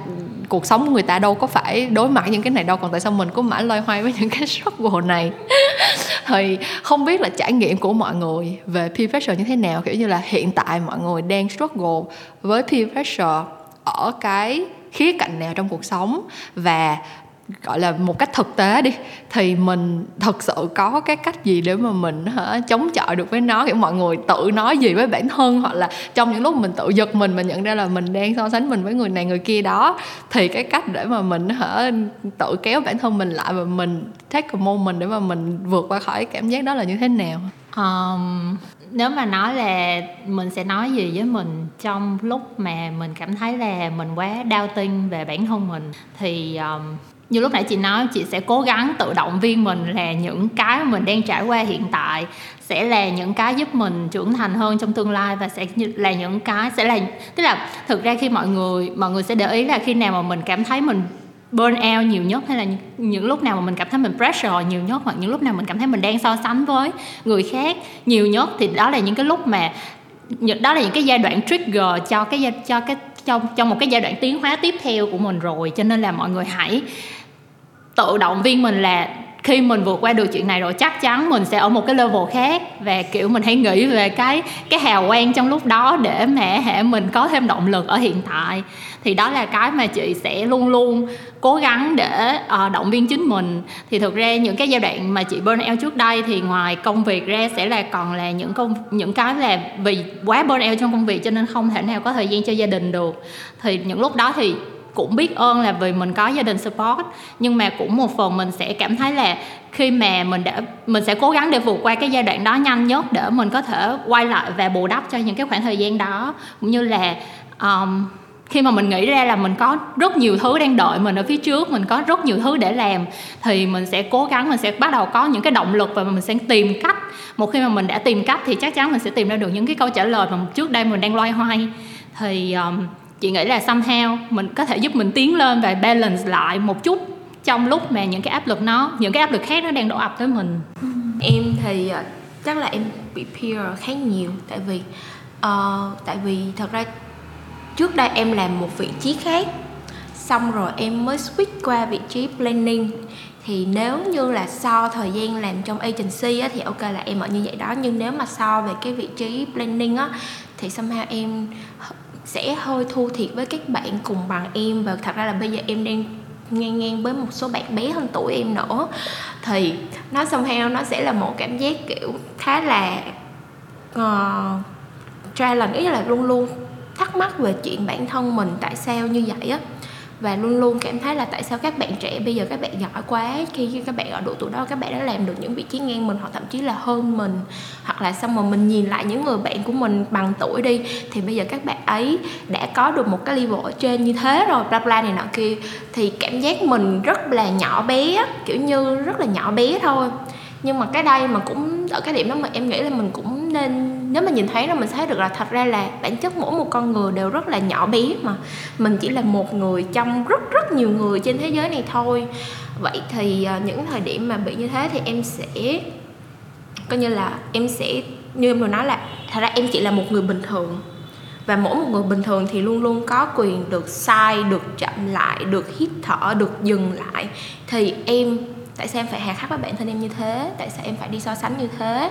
cuộc sống của người ta đâu có phải đối mặt những cái này đâu, còn tại sao mình cứ mãi loay hoay với những cái struggle này? Thì không biết là trải nghiệm của mọi người về peer pressure như thế nào. Kiểu như là hiện tại mọi người đang struggle với peer pressure ở cái khía cạnh nào trong cuộc sống và gọi là một cách thực tế đi thì mình thật sự có cái cách gì để mà mình hả, chống chọi được với nó? Kiểu mọi người tự nói gì với bản thân hoặc là trong những lúc mình tự giật mình mình nhận ra là mình đang so sánh mình với người này người kia đó thì cái cách để mà mình hả tự kéo bản thân mình lại và mình take a moment để mà mình vượt qua khỏi cảm giác đó là như thế nào? Um, nếu mà nói là mình sẽ nói gì với mình trong lúc mà mình cảm thấy là mình quá đau tin về bản thân mình thì um, như lúc nãy chị nói, chị sẽ cố gắng tự động viên mình là những cái mình đang trải qua hiện tại sẽ là những cái giúp mình trưởng thành hơn trong tương lai và sẽ là những cái sẽ là, tức là thực ra khi mọi người mọi người sẽ để ý là khi nào mà mình cảm thấy mình burn out nhiều nhất hay là những lúc nào mà mình cảm thấy mình pressure nhiều nhất hoặc những lúc nào mình cảm thấy mình đang so sánh với người khác nhiều nhất thì đó là những cái lúc mà, đó là những cái giai đoạn trigger cho cái cho cái trong trong một cái giai đoạn tiến hóa tiếp theo của mình rồi. Cho nên là mọi người hãy tự động viên mình là khi mình vượt qua được chuyện này rồi, chắc chắn mình sẽ ở một cái level khác. Và kiểu mình hãy nghĩ về cái cái hào quang trong lúc đó để mà hệ mình có thêm động lực ở hiện tại thì đó là cái mà chị sẽ luôn luôn cố gắng để uh, động viên chính mình. Thì thực ra những cái giai đoạn mà chị burn out trước đây thì ngoài công việc ra sẽ là còn là những công những cái là vì quá burn out trong công việc cho nên không thể nào có thời gian cho gia đình được. Thì những lúc đó thì cũng biết ơn là vì mình có gia đình support nhưng mà cũng một phần mình sẽ cảm thấy là khi mà mình đã mình sẽ cố gắng để vượt qua cái giai đoạn đó nhanh nhất để mình có thể quay lại và bù đắp cho những cái khoảng thời gian đó. Cũng như là um, khi mà mình nghĩ ra là mình có rất nhiều thứ đang đợi mình ở phía trước mình có rất nhiều thứ để làm thì mình sẽ cố gắng mình sẽ bắt đầu có những cái động lực và mình sẽ tìm cách. Một khi mà mình đã tìm cách thì chắc chắn mình sẽ tìm ra được những cái câu trả lời mà trước đây mình đang loay hoay. Thì um, chị nghĩ là somehow mình có thể giúp mình tiến lên và balance lại một chút trong lúc mà những cái áp lực nó những cái áp lực khác nó đang đổ ập tới mình. Em thì ờ, chắc là em bị peer khá nhiều tại vì uh, tại vì thật ra trước đây em làm một vị trí khác. Xong rồi em mới switch qua vị trí planning. Thì nếu như là so thời gian làm trong agency á, thì ok là em ở như vậy đó. Nhưng nếu mà so về cái vị trí planning á thì somehow em sẽ hơi thua thiệt với các bạn cùng bằng em. Và thật ra là bây giờ em đang ngang ngang với một số bạn bé hơn tuổi em nữa. Thì nó somehow nó sẽ là một cảm giác kiểu khá là uh, challenge ý là luôn luôn thắc mắc về chuyện bản thân mình tại sao như vậy á. Và luôn luôn cảm thấy là tại sao các bạn trẻ bây giờ các bạn giỏi quá, khi các bạn ở độ tuổi đó các bạn đã làm được những vị trí ngang mình hoặc thậm chí là hơn mình. Hoặc là xong rồi mình nhìn lại những người bạn của mình bằng tuổi đi, thì bây giờ các bạn ấy đã có được một cái level ở trên như thế rồi, bla bla này nọ kia. Thì cảm giác mình rất là nhỏ bé kiểu như rất là nhỏ bé thôi. Nhưng mà cái đây mà cũng ở cái điểm đó mà em nghĩ là mình cũng nên nếu mà nhìn thấy nó mình sẽ thấy được là thật ra là bản chất mỗi một con người đều rất là nhỏ bé mà. Mình chỉ là một người trong rất rất nhiều người trên thế giới này thôi. Vậy thì à, những thời điểm mà bị như thế thì em sẽ, coi như là em sẽ, như em vừa nói là thật ra em chỉ là một người bình thường. Và mỗi một người bình thường thì luôn luôn có quyền được sai, được chậm lại, được hít thở, được dừng lại. Thì em, tại sao em phải hà khắc với bản thân em như thế? Tại sao em phải đi so sánh như thế?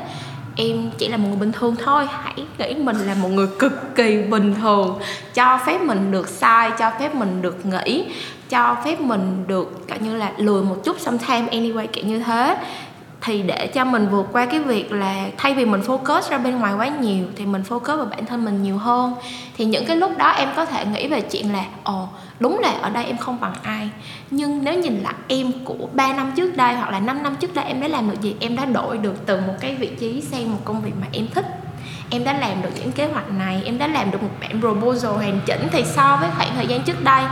Em chỉ là một người bình thường thôi. Hãy nghĩ mình là một người cực kỳ bình thường. Cho phép mình được sai, cho phép mình được nghĩ, cho phép mình được, kiểu như là, lười một chút sometimes anyway, kiểu như thế thì để cho mình vượt qua cái việc là thay vì mình focus ra bên ngoài quá nhiều, thì mình focus vào bản thân mình nhiều hơn. Thì những cái lúc đó em có thể nghĩ về chuyện là, ồ, đúng là ở đây em không bằng ai. Nhưng nếu nhìn lại em của 3 năm trước đây hoặc là 5 năm trước đây em đã làm được gì, em đã đổi được từ một cái vị trí sang một công việc mà em thích. Em đã làm được những kế hoạch này, em đã làm được một bản proposal hoàn chỉnh, thì so với khoảng thời gian trước đây,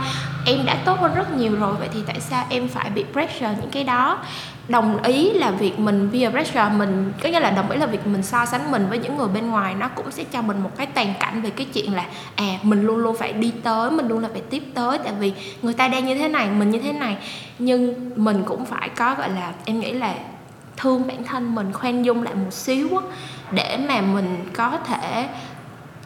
em đã tốt hơn rất nhiều rồi. Vậy thì tại sao em phải bị pressure những cái đó? Đồng ý là việc mình peer pressure, mình, có nghĩa là đồng ý là việc mình so sánh mình với những người bên ngoài, nó cũng sẽ cho mình một cái tàn cảnh về cái chuyện là à mình luôn luôn phải đi tới, mình luôn là phải tiếp tới, tại vì người ta đang như thế này, mình như thế này. Nhưng mình cũng phải có, gọi là, em nghĩ là thương bản thân mình, khoan dung lại một xíu á, để mà mình có thể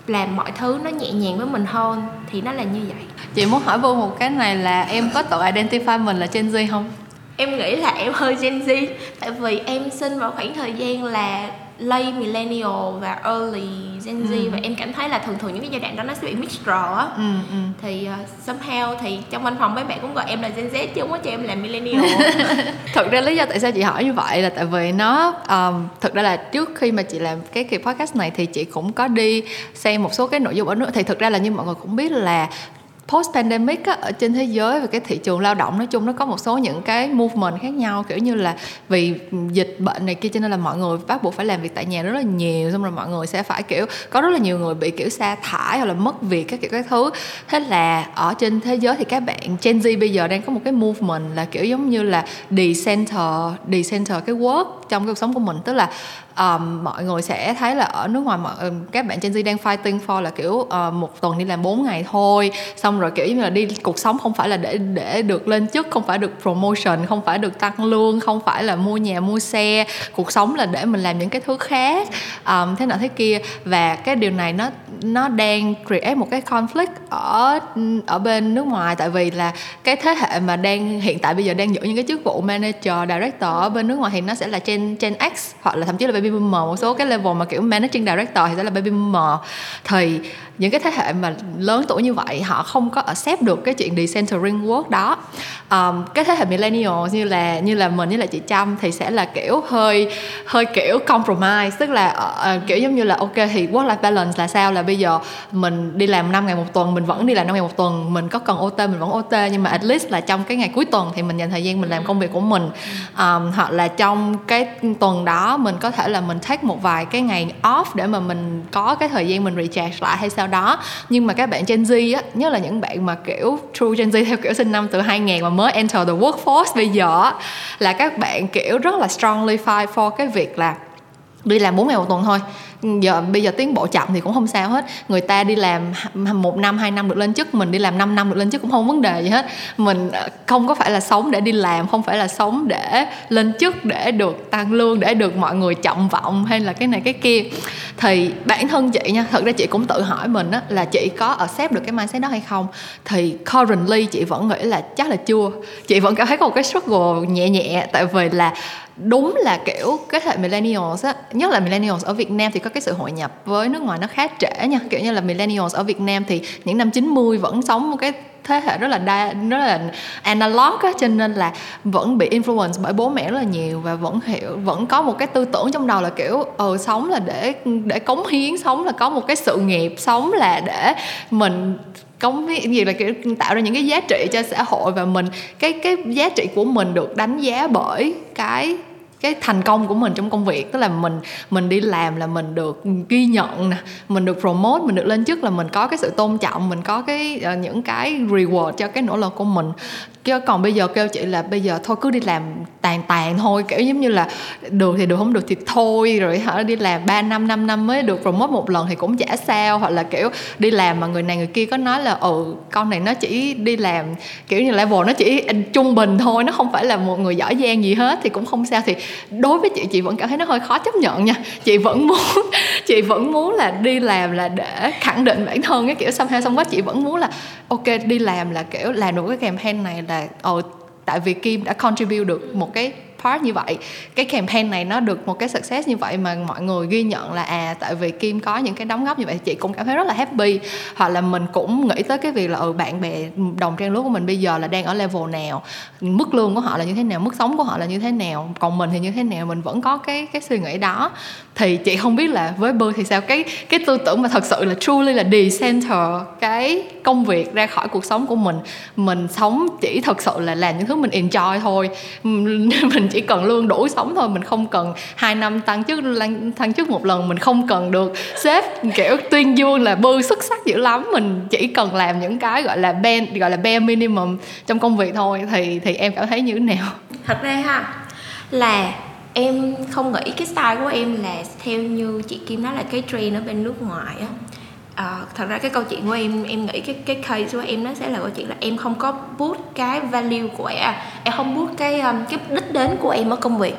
làm mọi thứ nó nhẹ nhàng với mình hơn. Thì nó là như vậy. Chị muốn hỏi vô một cái này là em có tự identify mình là trên Z không? Em nghĩ là em hơi Gen Z tại vì em sinh vào khoảng thời gian là late millennial và early Gen Z ừ. và em cảm thấy là thường thường những cái giai đoạn đó nó sẽ bị mixed á ừ, ừ. thì uh, somehow thì trong văn phòng mấy bạn cũng gọi em là Gen Z chứ không có cho em là millennial thật ra lý do tại sao chị hỏi như vậy là tại vì nó um, thực ra là trước khi mà chị làm cái kỳ podcast này thì chị cũng có đi xem một số cái nội dung ở nước thì thực ra là như mọi người cũng biết là post pandemic á, ở trên thế giới và cái thị trường lao động nói chung nó có một số những cái movement khác nhau kiểu như là vì dịch bệnh này kia cho nên là mọi người bắt buộc phải làm việc tại nhà rất là nhiều xong rồi mọi người sẽ phải kiểu có rất là nhiều người bị kiểu sa thải hoặc là mất việc các kiểu các thứ. Thế là ở trên thế giới thì các bạn Gen Z bây giờ đang có một cái movement là kiểu giống như là decenter decenter cái work trong cái cuộc sống của mình. Tức là um, mọi người sẽ thấy là ở nước ngoài mọi các bạn Gen Z đang fighting for là kiểu uh, một tuần đi làm 4 ngày thôi. Xong rồi kiểu như là đi cuộc sống không phải là để để được lên chức không phải được promotion không phải được tăng lương không phải là mua nhà mua xe. Cuộc sống là để mình làm những cái thứ khác. Um, thế nào thế kia. Và cái điều này nó nó đang create một cái conflict ở ở bên nước ngoài. Tại vì là cái thế hệ mà đang hiện tại bây giờ đang giữ những cái chức vụ manager director ở bên nước ngoài thì nó sẽ là trên trên X hoặc là thậm chí là baby baby boomer. Một số cái level mà kiểu managing director thì sẽ là baby boomer. Thì những cái thế hệ mà lớn tuổi như vậy họ không có accept được cái chuyện decentering work đó. Um, cái thế hệ millennial như là như là mình như là chị Trâm thì sẽ là kiểu hơi hơi kiểu compromise. Tức là uh, kiểu giống như là ok thì work life balance là sao? Là bây giờ mình đi làm 5 ngày một tuần mình vẫn đi làm 5 ngày một tuần mình có cần OT mình vẫn OT nhưng mà at least là trong cái ngày cuối tuần thì mình dành thời gian mình làm công việc của mình. Um, hoặc là trong cái tuần đó mình có thể là là mình take một vài cái ngày off để mà mình có cái thời gian mình recharge lại hay sao đó. Nhưng mà các bạn Gen Z á, nhất là những bạn mà kiểu true Gen Z theo kiểu sinh năm từ 2000 mà mới enter the workforce bây giờ á, là các bạn kiểu rất là strongly fight for cái việc là đi làm 4 ngày một tuần thôi giờ, bây giờ tiến bộ chậm thì cũng không sao hết. Người ta đi làm một năm, hai năm được lên chức, mình đi làm 5 năm được lên chức cũng không vấn đề gì hết. Mình ờ, không có phải là sống để đi làm, không phải là sống để lên chức, để được tăng lương, để được mọi người trọng vọng hay là cái này, cái kia. Thì bản thân chị nha, thật ra chị cũng tự hỏi mình á, là chị có accept được cái mindset đó hay không? Thì currently chị vẫn nghĩ là chắc là chưa. Chị vẫn cảm thấy có một cái struggle nhẹ nhẹ, tại vì là đúng là kiểu cái hệ millennials á, nhất là millennials ở Việt Nam thì có cái sự hội nhập với nước ngoài nó khá trễ nha. Kiểu như là millennials ở Việt Nam thì những năm 90 vẫn sống một cái thế hệ rất là đa, rất là analog á, cho nên là vẫn bị influence bởi bố mẹ rất là nhiều và vẫn hiểu, vẫn có một cái tư tưởng trong đầu là kiểu ờ sống là để để cống hiến, sống là có một cái sự nghiệp, sống là để mình cống gì là kiểu tạo ra những cái giá trị cho xã hội và mình cái cái giá trị của mình được đánh giá bởi cái cái thành công của mình trong công việc. Tức là mình mình đi làm là mình được ghi nhận nè mình được promote mình được lên chức là mình có cái sự tôn trọng mình có cái uh, những cái reward cho cái nỗ lực của mình kêu, còn bây giờ kêu chị là bây giờ thôi, cứ đi làm tàn tàn thôi, kiểu giống như là được thì được, không được thì thôi, rồi hả, đi làm 3 năm 5 năm mới được promote một lần thì cũng chả sao. Hoặc là, kiểu, đi làm mà người này người kia có nói là ừ con này nó chỉ đi làm, kiểu như level nó chỉ trung bình thôi, nó không phải là một người giỏi giang gì hết. Thì cũng không sao. Thì đối với chị chị vẫn cảm thấy nó hơi khó chấp nhận nha. Chị vẫn muốn, chị vẫn muốn là đi làm là để khẳng định bản thân cái kiểu xong hay xong quá chị vẫn muốn là, ok, đi làm là, kiểu, làm được cái campaign này là ồ, tại vì Kim đã contribute được một cái part như vậy. Cái campaign này nó được một cái success như vậy mà mọi người ghi nhận là à tại vì Kim có những cái đóng góp như vậy, chị cũng cảm thấy rất là happy. Hoặc là mình cũng nghĩ tới cái việc là ừ bạn bè đồng trang lứa của mình bây giờ là đang ở level nào, mức lương của họ là như thế nào, mức sống của họ là như thế nào, còn mình thì như thế nào, mình vẫn có cái cái suy nghĩ đó thì chị không biết là với bơ thì sao? Cái cái tư tưởng mà thật sự là truly là decenter cái công việc ra khỏi cuộc sống của mình. Mình sống chỉ thật sự là làm những thứ mình enjoy thôi. Mình chỉ cần lương đủ sống thôi, mình không cần hai năm tăng chức tăng chức một lần, mình không cần được sếp, kiểu, tuyên dương là bơ xuất sắc dữ lắm. Mình chỉ cần làm những cái gọi là ben gọi là bare minimum trong công việc thôi. Thì thì em cảm thấy như thế nào? Thật ra ha, là em không nghĩ cái style của em là theo như chị Kim nói là cái trend ở bên nước ngoài á. À, thật ra cái câu chuyện của em em nghĩ cái cái case của em nó sẽ là câu chuyện là em không có boost cái value của em à, em không boost cái um, cái đích đến của em ở công việc.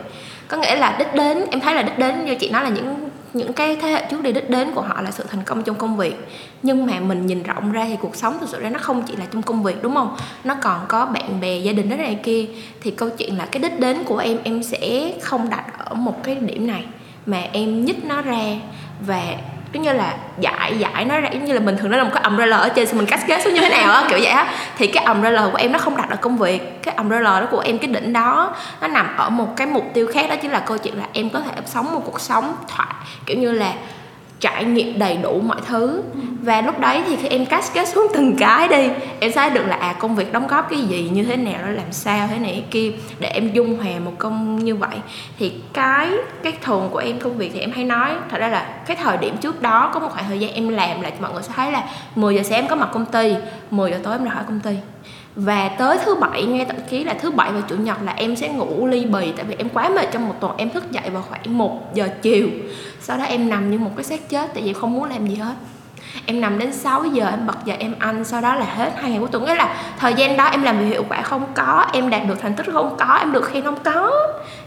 Có nghĩa là đích đến em thấy là đích đến như chị nói là những những cái thế hệ trước đi đích đến của họ là sự thành công trong công việc. Nhưng mà mình nhìn rộng ra thì cuộc sống thực sự ra nó không chỉ là trong công việc, đúng không? Nó còn có bạn bè, gia đình đó này kia. Thì câu chuyện là cái đích đến của em em sẽ không đặt ở một cái điểm này, mà em nhích nó ra và giống như là giải giải nó ra, giống như là mình thường nó là một cái umbrella ở trên xong mình cascade xuống như thế nào á, kiểu vậy á. Thì cái umbrella của em nó không đặt ở công việc. Cái umbrella đó của em, cái đỉnh đó, nó nằm ở một cái mục tiêu khác, đó chính là câu chuyện là em có thể sống một cuộc sống thoải, kiểu như là trải nghiệm đầy đủ mọi thứ. Và lúc đấy thì khi em cắt kết xuống từng cái đi, em sẽ được là à công việc đóng góp cái gì, như thế nào, nó làm sao, thế này kia, để em dung hòa một công như vậy. Thì cái cái thường của em công việc thì em hay nói, thật ra là cái thời điểm trước đó có một khoảng thời gian em làm là mọi người sẽ thấy là 10 giờ sáng em có mặt công ty 10 giờ tối em ra khỏi công ty. Và tới thứ bảy, ngay thậm chí là thứ bảy và chủ nhật là em sẽ ngủ ly bì, tại vì em quá mệt trong một tuần, em thức dậy vào khoảng 1 giờ chiều sau đó em nằm như một cái xác chết tại vì không muốn làm gì hết. Em nằm đến 6 giờ, em bật dậy, em ăn, sau đó là hết hai ngày cuối tuần. Nghĩa là thời gian đó em làm việc hiệu quả không có, em đạt được thành tích không có, em được khen không có.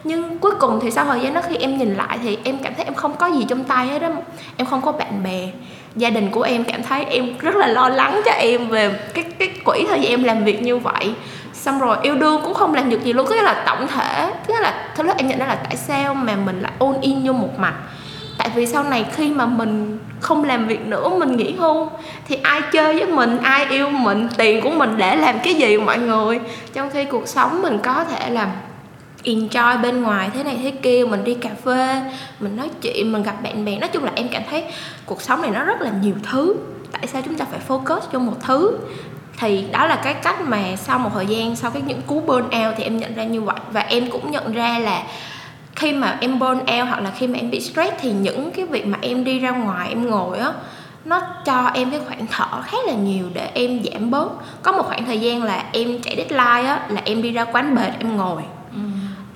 Nhưng cuối cùng thì sau thời gian đó khi em nhìn lại thì em cảm thấy em không có gì trong tay hết á. Em không có bạn bè. Gia đình của em cảm thấy em rất là lo lắng cho em về cái cái quỹ thời gian em làm việc như vậy. Xong rồi yêu đương cũng không làm được gì luôn. Tức là tổng thể tức là thứ nhất em nhận ra là tại sao mà mình lại ôn in vô một mặt tại vì sau này khi mà mình không làm việc nữa, mình nghỉ hưu, thì ai chơi với mình, ai yêu mình, tiền của mình để làm cái gì mọi người. Trong khi cuộc sống mình có thể làm enjoy bên ngoài thế này thế kia, mình đi cà phê, mình nói chuyện, mình gặp bạn bè. Nói chung là em cảm thấy cuộc sống này nó rất là nhiều thứ. Tại sao chúng ta phải focus cho một thứ? Thì đó là cái cách mà sau một thời gian, sau cái những cú burn out thì em nhận ra như vậy. Và em cũng nhận ra là khi mà em burn out hoặc là khi mà em bị stress thì những cái việc mà em đi ra ngoài, em ngồi á, nó cho em cái khoảng thở khá là nhiều để em giảm bớt. Có một khoảng thời gian là em chạy deadline á, là em đi ra quán bệt, em ngồi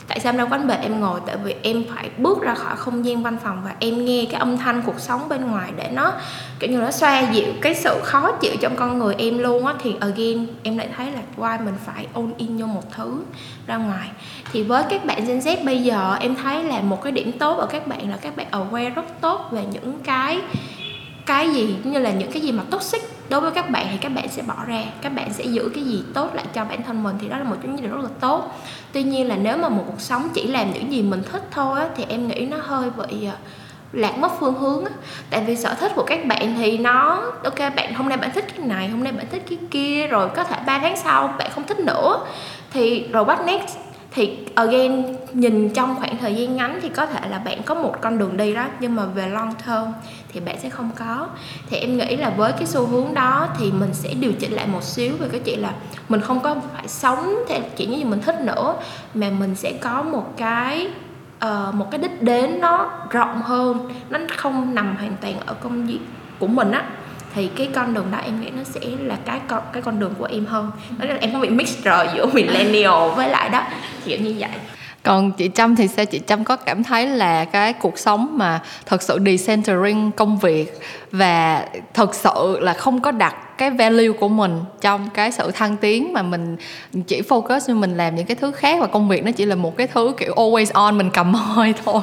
tại sao em ra quán bệt em ngồi, tại vì em phải bước ra khỏi không gian văn phòng và em nghe cái âm thanh cuộc sống bên ngoài để nó, kiểu như nó xoa dịu cái sự khó chịu trong con người em luôn á. Thì again, em lại thấy là why mình phải all in vô một thứ ra ngoài. Thì với các bạn Gen Z bây giờ, em thấy là một cái điểm tốt ở các bạn là các bạn aware rất tốt về những cái cái gì, như là những cái gì mà toxic đối với các bạn thì các bạn sẽ bỏ ra các bạn sẽ giữ cái gì tốt lại cho bản thân mình thì đó là một cái điều rất là tốt tuy nhiên là nếu mà một cuộc sống chỉ làm những gì mình thích thôi á, thì em nghĩ nó hơi bị ờ, lạc mất phương hướng á. tại vì sở thích của các bạn thì nó ok bạn hôm nay bạn thích cái này hôm nay bạn thích cái kia rồi có thể 3 tháng sau bạn không thích nữa thì rồi what next thì again nhìn trong khoảng thời gian ngắn thì có thể là bạn có một con đường đi đó nhưng mà về long term thì bạn sẽ không có. Thì em nghĩ là với cái xu hướng đó thì mình sẽ điều chỉnh lại một xíu về cái chuyện là mình không có phải sống theo chỉ như mình thích nữa mà mình sẽ có một cái uh, một cái đích đến nó rộng hơn nó không nằm hoàn toàn ở công việc của mình á. Thì cái con đường đó em nghĩ nó sẽ là cái con cái con đường của em hơn. Đó là em không bị mix rồi giữa millennial với lại đó kiểu như vậy còn chị Trâm thì sao? Chị Trâm có cảm thấy là cái cuộc sống mà thật sự decentering công việc và thật sự là không có đặt cái value của mình trong cái sự thăng tiến mà mình chỉ focus như mình làm những cái thứ khác và công việc nó chỉ là một cái thứ kiểu always on mình cầm hơi thôi.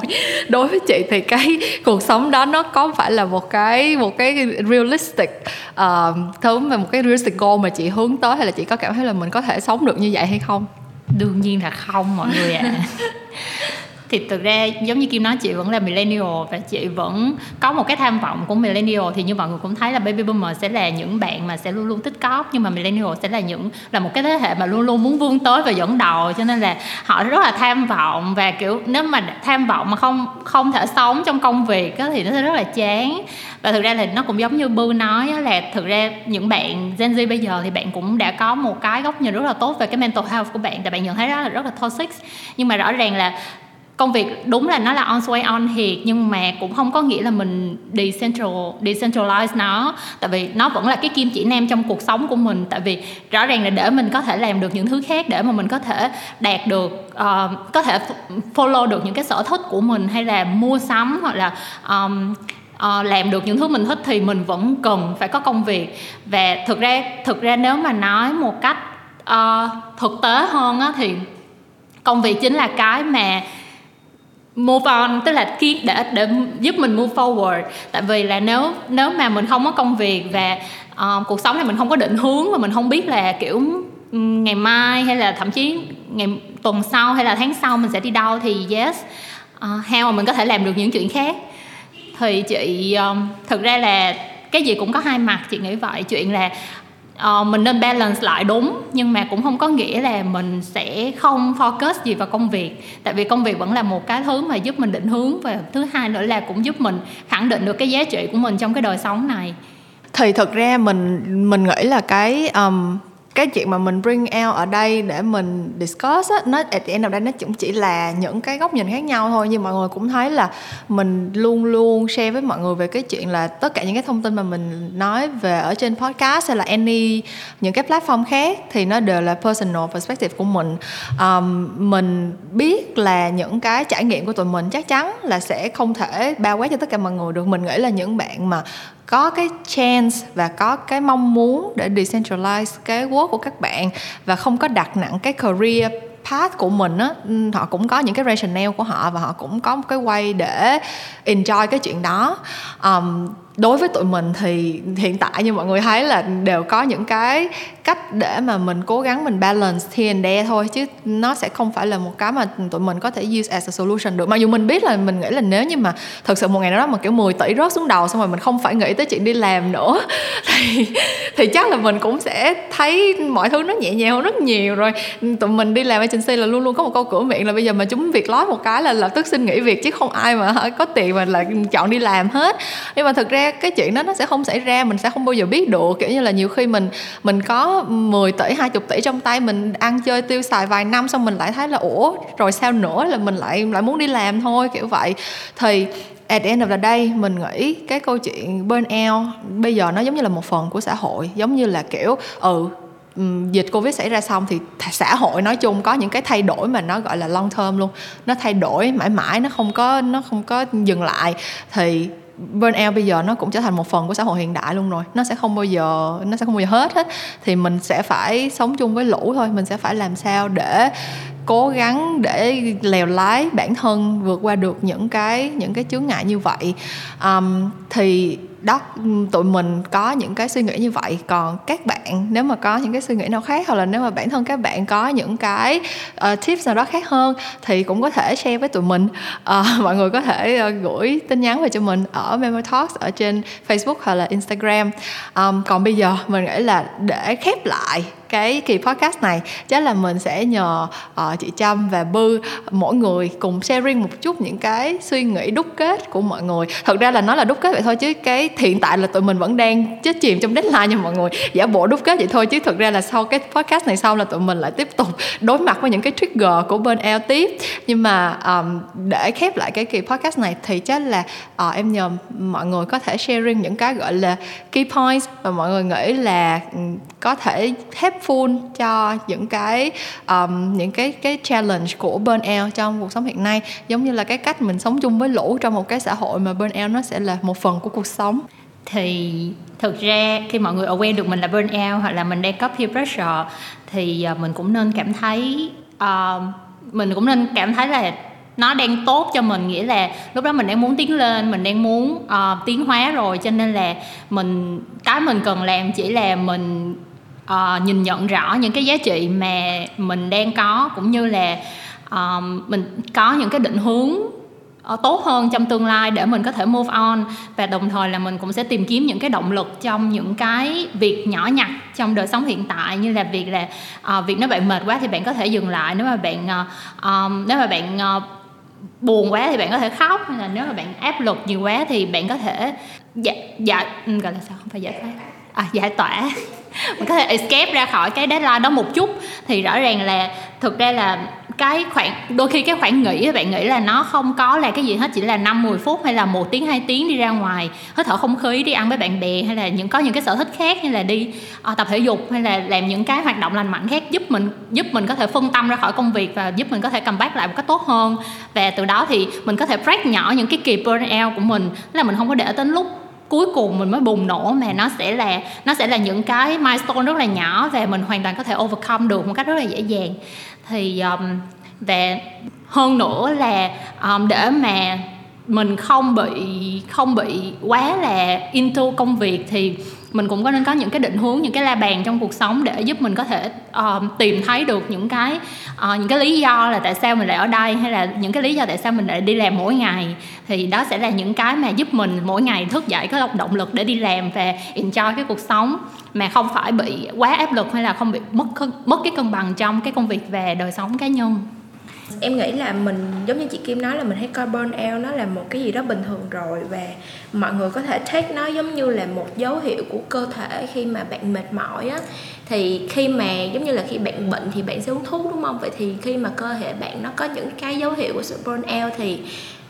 Đối với chị thì cái cuộc sống đó nó có phải là một cái một cái realistic uh, thứ mà một cái realistic goal mà chị hướng tới hay là chị có cảm thấy là mình có thể sống được như vậy hay không? Đương nhiên là không mọi người ạ à. thì thực ra giống như kim nói chị vẫn là millennial và chị vẫn có một cái tham vọng của millennial. Thì như mọi người cũng thấy là baby boomer sẽ là những bạn mà sẽ luôn luôn tích cóp nhưng mà millennial sẽ là những là một cái thế hệ mà luôn luôn muốn vươn tới và dẫn đầu. Cho nên là họ rất là tham vọng và kiểu nếu mà tham vọng mà không không thể sống trong công việc đó, thì nó sẽ rất là chán. Và thực ra là nó cũng giống như bư nói là thực ra những bạn Gen Z bây giờ thì bạn cũng đã có một cái góc nhìn rất là tốt về cái mental health của bạn tại bạn nhận thấy đó là rất là toxic. Nhưng mà rõ ràng là công việc đúng là nó là on way on thiệt nhưng mà cũng không có nghĩa là mình decentral decentralize nó. Tại vì nó vẫn là cái kim chỉ nam trong cuộc sống của mình. Tại vì rõ ràng là để mình có thể làm được những thứ khác để mà mình có thể đạt được uh, có thể follow được những cái sở thích của mình hay là mua sắm hoặc là um, uh, làm được những thứ mình thích thì mình vẫn cần phải có công việc. Và thực ra thực ra nếu mà nói một cách uh, thực tế hơn á, thì công việc chính là cái mà move on tức là khi để để giúp mình move forward. Tại vì là nếu nếu mà mình không có công việc và uh, cuộc sống này mình không có định hướng và mình không biết là kiểu ngày mai hay là thậm chí ngày tuần sau hay là tháng sau mình sẽ đi đâu thì yes uh, how mà mình có thể làm được những chuyện khác. Thì chị um, thực ra là cái gì cũng có hai mặt chị nghĩ vậy. Chuyện là uh, mình nên balance lại đúng nhưng mà cũng không có nghĩa là mình sẽ không focus gì vào công việc. Tại vì công việc vẫn là một cái thứ mà giúp mình định hướng và thứ hai nữa là cũng giúp mình khẳng định được cái giá trị của mình trong cái đời sống này. Thì thực ra mình mình nghĩ là cái um, cái chuyện mà mình bring out ở đây để mình discuss á nó at the end of day nó cũng chỉ là những cái góc nhìn khác nhau thôi. Nhưng mọi người cũng thấy là mình luôn luôn share với mọi người về cái chuyện là tất cả những cái thông tin mà mình nói về ở trên podcast hay là any những cái platform khác thì nó đều là personal perspective của mình. Um, mình biết là những cái trải nghiệm của tụi mình chắc chắn là sẽ không thể bao quát cho tất cả mọi người được. Mình nghĩ là những bạn mà có cái chance và có cái mong muốn để decentralize cái work của các bạn và không có đặt nặng cái career path của mình á ừ, họ cũng có những cái rationale của họ và họ cũng có một cái way để enjoy cái chuyện đó. Um, đối với tụi mình thì hiện tại như mọi người thấy là đều có những cái cách để mà mình cố gắng mình balance here and there thôi, chứ nó sẽ không phải là một cái mà tụi mình có thể use as a solution được. Mặc dù mình biết là mình nghĩ là nếu như mà thật sự một ngày nào đó mà kiểu 10 tỷ rớt xuống đầu xong rồi mình không phải nghĩ tới chuyện đi làm nữa, thì thì chắc là mình cũng sẽ thấy mọi thứ nó nhẹ nhàng hơn rất nhiều rồi. Tụi mình đi làm agency là luôn luôn có một câu cửa miệng là bây giờ mà chúng việc lót một cái là lập tức xin nghỉ việc, chứ không ai mà có tiền mà lại chọn đi làm hết. Nhưng mà thực ra ra cái chuyện đó nó sẽ không xảy ra, mình sẽ không bao giờ biết được. Kiểu như là nhiều khi mình mình có 10 tỷ 20 tỷ trong tay mình ăn chơi tiêu xài vài năm xong mình lại thấy là, ủa, rồi sao nữa? Là mình lại lại muốn đi làm thôi, kiểu vậy. Thì at the end of the day, mình nghĩ cái câu chuyện burnout bây giờ nó giống như là một phần của xã hội, giống như là kiểu ừ dịch covid xảy ra xong thì xã hội nói chung có những cái thay đổi mà nó gọi là long term luôn. Nó thay đổi mãi mãi, nó không có, nó không có dừng lại. Thì burnout bây giờ nó cũng trở thành một phần của xã hội hiện đại luôn rồi. Nó sẽ không bao giờ nó sẽ không bao giờ hết hết. Thì mình sẽ phải sống chung với lũ thôi. Mình sẽ phải làm sao để cố gắng để lèo lái bản thân vượt qua được những cái những cái chướng ngại như vậy. Um, thì đó tụi mình có những cái suy nghĩ như vậy. Còn các bạn nếu mà có những cái suy nghĩ nào khác hoặc là nếu mà bản thân các bạn có những cái uh, tips nào đó khác hơn thì cũng có thể share với tụi mình. Uh, mọi người có thể uh, gửi tin nhắn về cho mình ở Memo Talks ở trên Facebook hoặc là Instagram. Um, còn bây giờ mình nghĩ là để khép lại cái kỳ podcast này chắc là mình sẽ nhờ uh, chị Trâm và Bư mỗi người cùng sharing một chút những cái suy nghĩ đúc kết của mọi người. Thật ra là nó là đúc kết vậy thôi chứ cái hiện tại là tụi mình vẫn đang chết chìm trong deadline nha mọi người. Giả bộ đúc kết vậy thôi chứ thực ra là sau cái podcast này xong là tụi mình lại tiếp tục đối mặt với những cái trigger của bên Eo tiếp nhưng mà um, để khép lại cái kỳ podcast này thì chắc là uh, em nhờ mọi người có thể sharing những cái gọi là key points và mọi người nghĩ là có thể helpful cho những cái um, những cái cái challenge của burnout trong cuộc sống hiện nay. Giống như là cái cách mình sống chung với lũ trong một cái xã hội mà burnout nó sẽ là một phần của cuộc sống. Thì thực ra khi mọi người aware được mình là burnout hoặc là mình đang có peer pressure thì ờ, mình cũng nên cảm thấy uh, mình cũng nên cảm thấy là nó đang tốt cho mình. Nghĩa là lúc đó mình đang muốn tiến lên mình đang muốn uh, tiến hóa rồi. Cho nên là mình cái mình cần làm chỉ là mình uh, nhìn nhận rõ những cái giá trị mà mình đang có cũng như là uh, mình có những cái định hướng uh, tốt hơn trong tương lai để mình có thể move on. Và đồng thời là mình cũng sẽ tìm kiếm những cái động lực trong những cái việc nhỏ nhặt trong đời sống hiện tại như là việc là uh, việc nếu bạn mệt quá thì bạn có thể dừng lại. Nếu mà bạn uh, um, nếu mà bạn uh, buồn quá thì bạn có thể khóc. Hay là nếu mà bạn áp lực nhiều quá thì bạn có thể dạ dạ ừ, gọi là sao? Không phải giải thoát à, giải tỏa. Mình có thể escape ra khỏi cái deadline đó một chút. Thì rõ ràng là thực ra là cái khoảng đôi khi cái khoảng nghỉ bạn nghĩ là nó không có là cái gì hết chỉ là năm 10 phút hay là một tiếng hai tiếng đi ra ngoài hít thở không khí đi ăn với bạn bè hay là những có những cái sở thích khác như là đi uh, tập thể dục hay là làm những cái hoạt động lành mạnh khác giúp mình giúp mình có thể phân tâm ra khỏi công việc và giúp mình có thể cầm bát lại một cách tốt hơn. Và từ đó thì mình có thể break nhỏ những cái kỳ burnout của mình. Là mình không có để đến lúc cuối cùng mình mới bùng nổ mà nó sẽ là nó sẽ là những cái milestone rất là nhỏ và mình hoàn toàn có thể overcome được một cách rất là dễ dàng. Thì um, và hơn nữa là um, để mà mình không bị không bị quá là into công việc thì mình cũng có nên có những cái định hướng những cái la bàn trong cuộc sống để giúp mình có thể uh, tìm thấy được những cái uh, những cái lý do là tại sao mình lại ở đây hay là những cái lý do tại sao mình lại đi làm mỗi ngày. Thì đó sẽ là những cái mà giúp mình mỗi ngày thức dậy có động lực để đi làm và enjoy cái cuộc sống mà không phải bị quá áp lực hay là không bị mất mất cái cân bằng trong cái công việc và đời sống cá nhân em nghĩ là mình, giống như chị Kim nói là mình thấy coi burnout nó là một cái gì đó bình thường rồi và mọi người có thể take nó giống như là một dấu hiệu của cơ thể khi mà bạn mệt mỏi á. Thì khi mà, giống như là khi bạn bệnh thì bạn sẽ uống thuốc, đúng không? Vậy thì khi mà cơ thể bạn nó có những cái dấu hiệu của sự burnout thì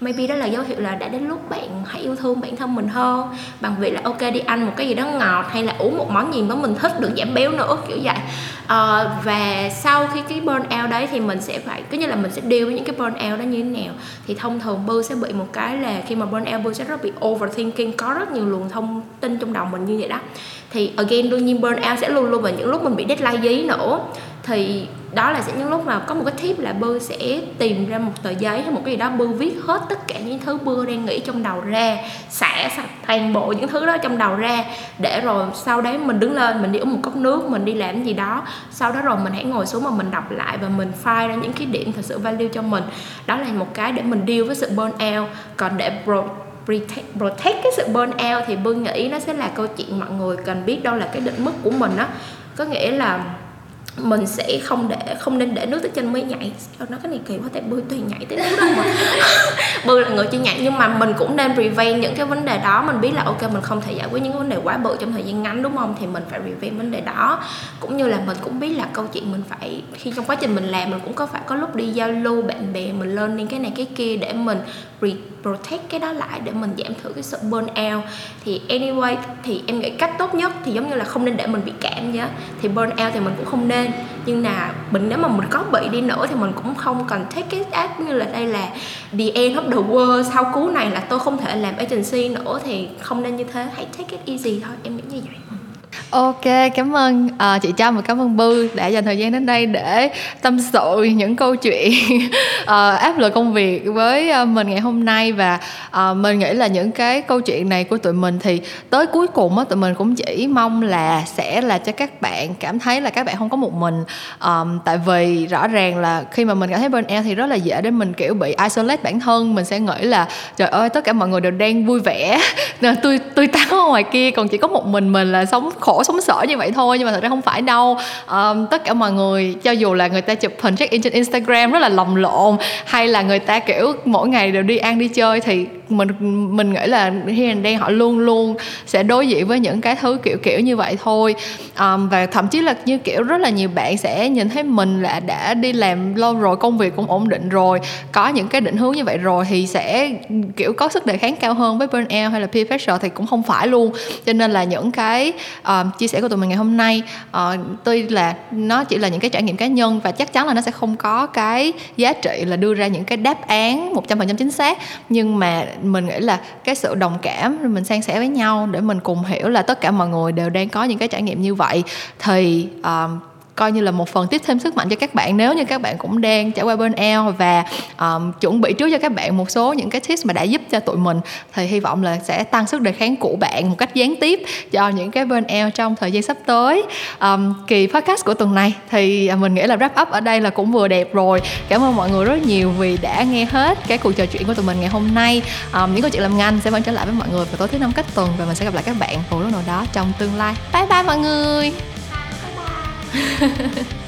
maybe đó là dấu hiệu là đã đến lúc bạn hãy yêu thương bản thân mình hơn. Bằng việc là ok đi ăn một cái gì đó ngọt hay là uống một món gì đó mình thích được giảm béo nữa kiểu vậy. À, và sau khi cái burn out đấy thì mình sẽ phải cứ như là mình sẽ deal với những cái burn out đó như thế nào. Thì thông thường bư sẽ bị một cái là khi mà burn out bư sẽ rất bị overthinking có rất nhiều luồng thông tin trong đầu mình như vậy đó thì again, đương nhiên burn out sẽ luôn luôn vào những lúc mình bị deadline dí nữa. Thì đó là sẽ những lúc mà có một cái tip là bơ sẽ tìm ra một tờ giấy hay một cái gì đó bơ viết hết tất cả những thứ bơ đang nghĩ trong đầu ra, xả sạch toàn bộ những thứ đó trong đầu ra, để rồi sau đấy mình đứng lên, mình đi uống một cốc nước, mình đi làm gì đó. Sau đó rồi mình hãy ngồi xuống mà mình đọc lại và mình file ra những cái điểm thật sự value cho mình. Đó là một cái để mình deal với sự burn out còn để pro protect, protect cái sự burn out thì bưng nghĩ nó sẽ là câu chuyện mọi người cần biết đâu là cái định mức của mình đó có nghĩa là mình sẽ không để không nên để nước tới chân mới nhảy. Cho nó cái này kỳ quá tại bơi tùy nhảy tới nước đâu mà. Bơi là người chưa nhảy nhưng mà mình cũng nên prevent những cái vấn đề đó. Mình biết là ok mình không thể giải quyết những vấn đề quá bự trong thời gian ngắn đúng không? Thì mình phải prevent vấn đề đó. Cũng như là mình cũng biết là câu chuyện mình phải khi trong quá trình mình làm mình cũng có phải có lúc đi giao lưu bạn bè mình lên những cái này cái kia để mình protect cái đó lại để mình giảm thiểu cái sự burn out. Thì anyway, thì em nghĩ cách tốt nhất thì giống như là không nên để mình bị cảm nhá. Thì burn out thì mình cũng không nên. Nhưng là mình nếu mà mình có bị đi nữa thì mình cũng không cần take cái act như là đây là the end of the world, sau cú này là tôi không thể làm agency nữa thì không nên như thế. Hãy take it easy thôi, em nghĩ như vậy. Ok, cảm ơn à, chị Trâm và cảm ơn Bư đã dành thời gian đến đây để tâm sự những câu chuyện à, áp lực công việc với ờ, mình ngày hôm nay. Và à, mình nghĩ là những cái câu chuyện này của tụi mình thì tới cuối cùng á tụi mình cũng chỉ mong là sẽ là cho các bạn cảm thấy là các bạn không có một mình. À, tại vì rõ ràng là khi mà mình cảm thấy bên em thì rất là dễ để mình kiểu bị isolate bản thân. Mình sẽ nghĩ là trời ơi tất cả mọi người đều đang vui vẻ tôi tôi tán ở ngoài kia còn chỉ có một mình mình là sống khổ sống sở như vậy thôi nhưng mà thật ra không phải đâu. Um, tất cả mọi người cho dù là người ta chụp hình check in trên instagram rất là lồng lộn hay là người ta kiểu mỗi ngày đều đi ăn đi chơi thì mình mình nghĩ là khi anh there họ luôn luôn sẽ đối diện với những cái thứ kiểu kiểu như vậy thôi. Um, và thậm chí là như kiểu rất là nhiều bạn sẽ nhìn thấy mình là đã đi làm lâu rồi công việc cũng ổn định rồi có những cái định hướng như vậy rồi thì sẽ kiểu có sức đề kháng cao hơn với burnout hay là peer pressure thì cũng không phải luôn. Cho nên là những cái um, chia sẻ của tụi mình ngày hôm nay uh, tuy là nó chỉ là những cái trải nghiệm cá nhân và chắc chắn là nó sẽ không có cái giá trị là đưa ra những cái đáp án một trăm phần trăm chính xác nhưng mà mình nghĩ là cái sự đồng cảm mình san sẻ với nhau để mình cùng hiểu là tất cả mọi người đều đang có những cái trải nghiệm như vậy. Thì um, coi như là một phần tiếp thêm sức mạnh cho các bạn. Nếu như các bạn cũng đang trải qua burnout và um, chuẩn bị trước cho các bạn một số những cái tips mà đã giúp cho tụi mình thì hy vọng là sẽ tăng sức đề kháng của bạn một cách gián tiếp cho những cái burnout trong thời gian sắp tới. Um, kỳ podcast của tuần này thì à, mình nghĩ là wrap up ở đây là cũng vừa đẹp rồi. Cảm ơn mọi người rất nhiều vì đã nghe hết cái cuộc trò chuyện của tụi mình ngày hôm nay. Um, những câu chuyện làm ngành sẽ vẫn trở lại với mọi người vào tối thứ năm cách tuần và mình sẽ gặp lại các bạn vào lúc nào đó trong tương lai. Bye bye mọi người! ハハハハ。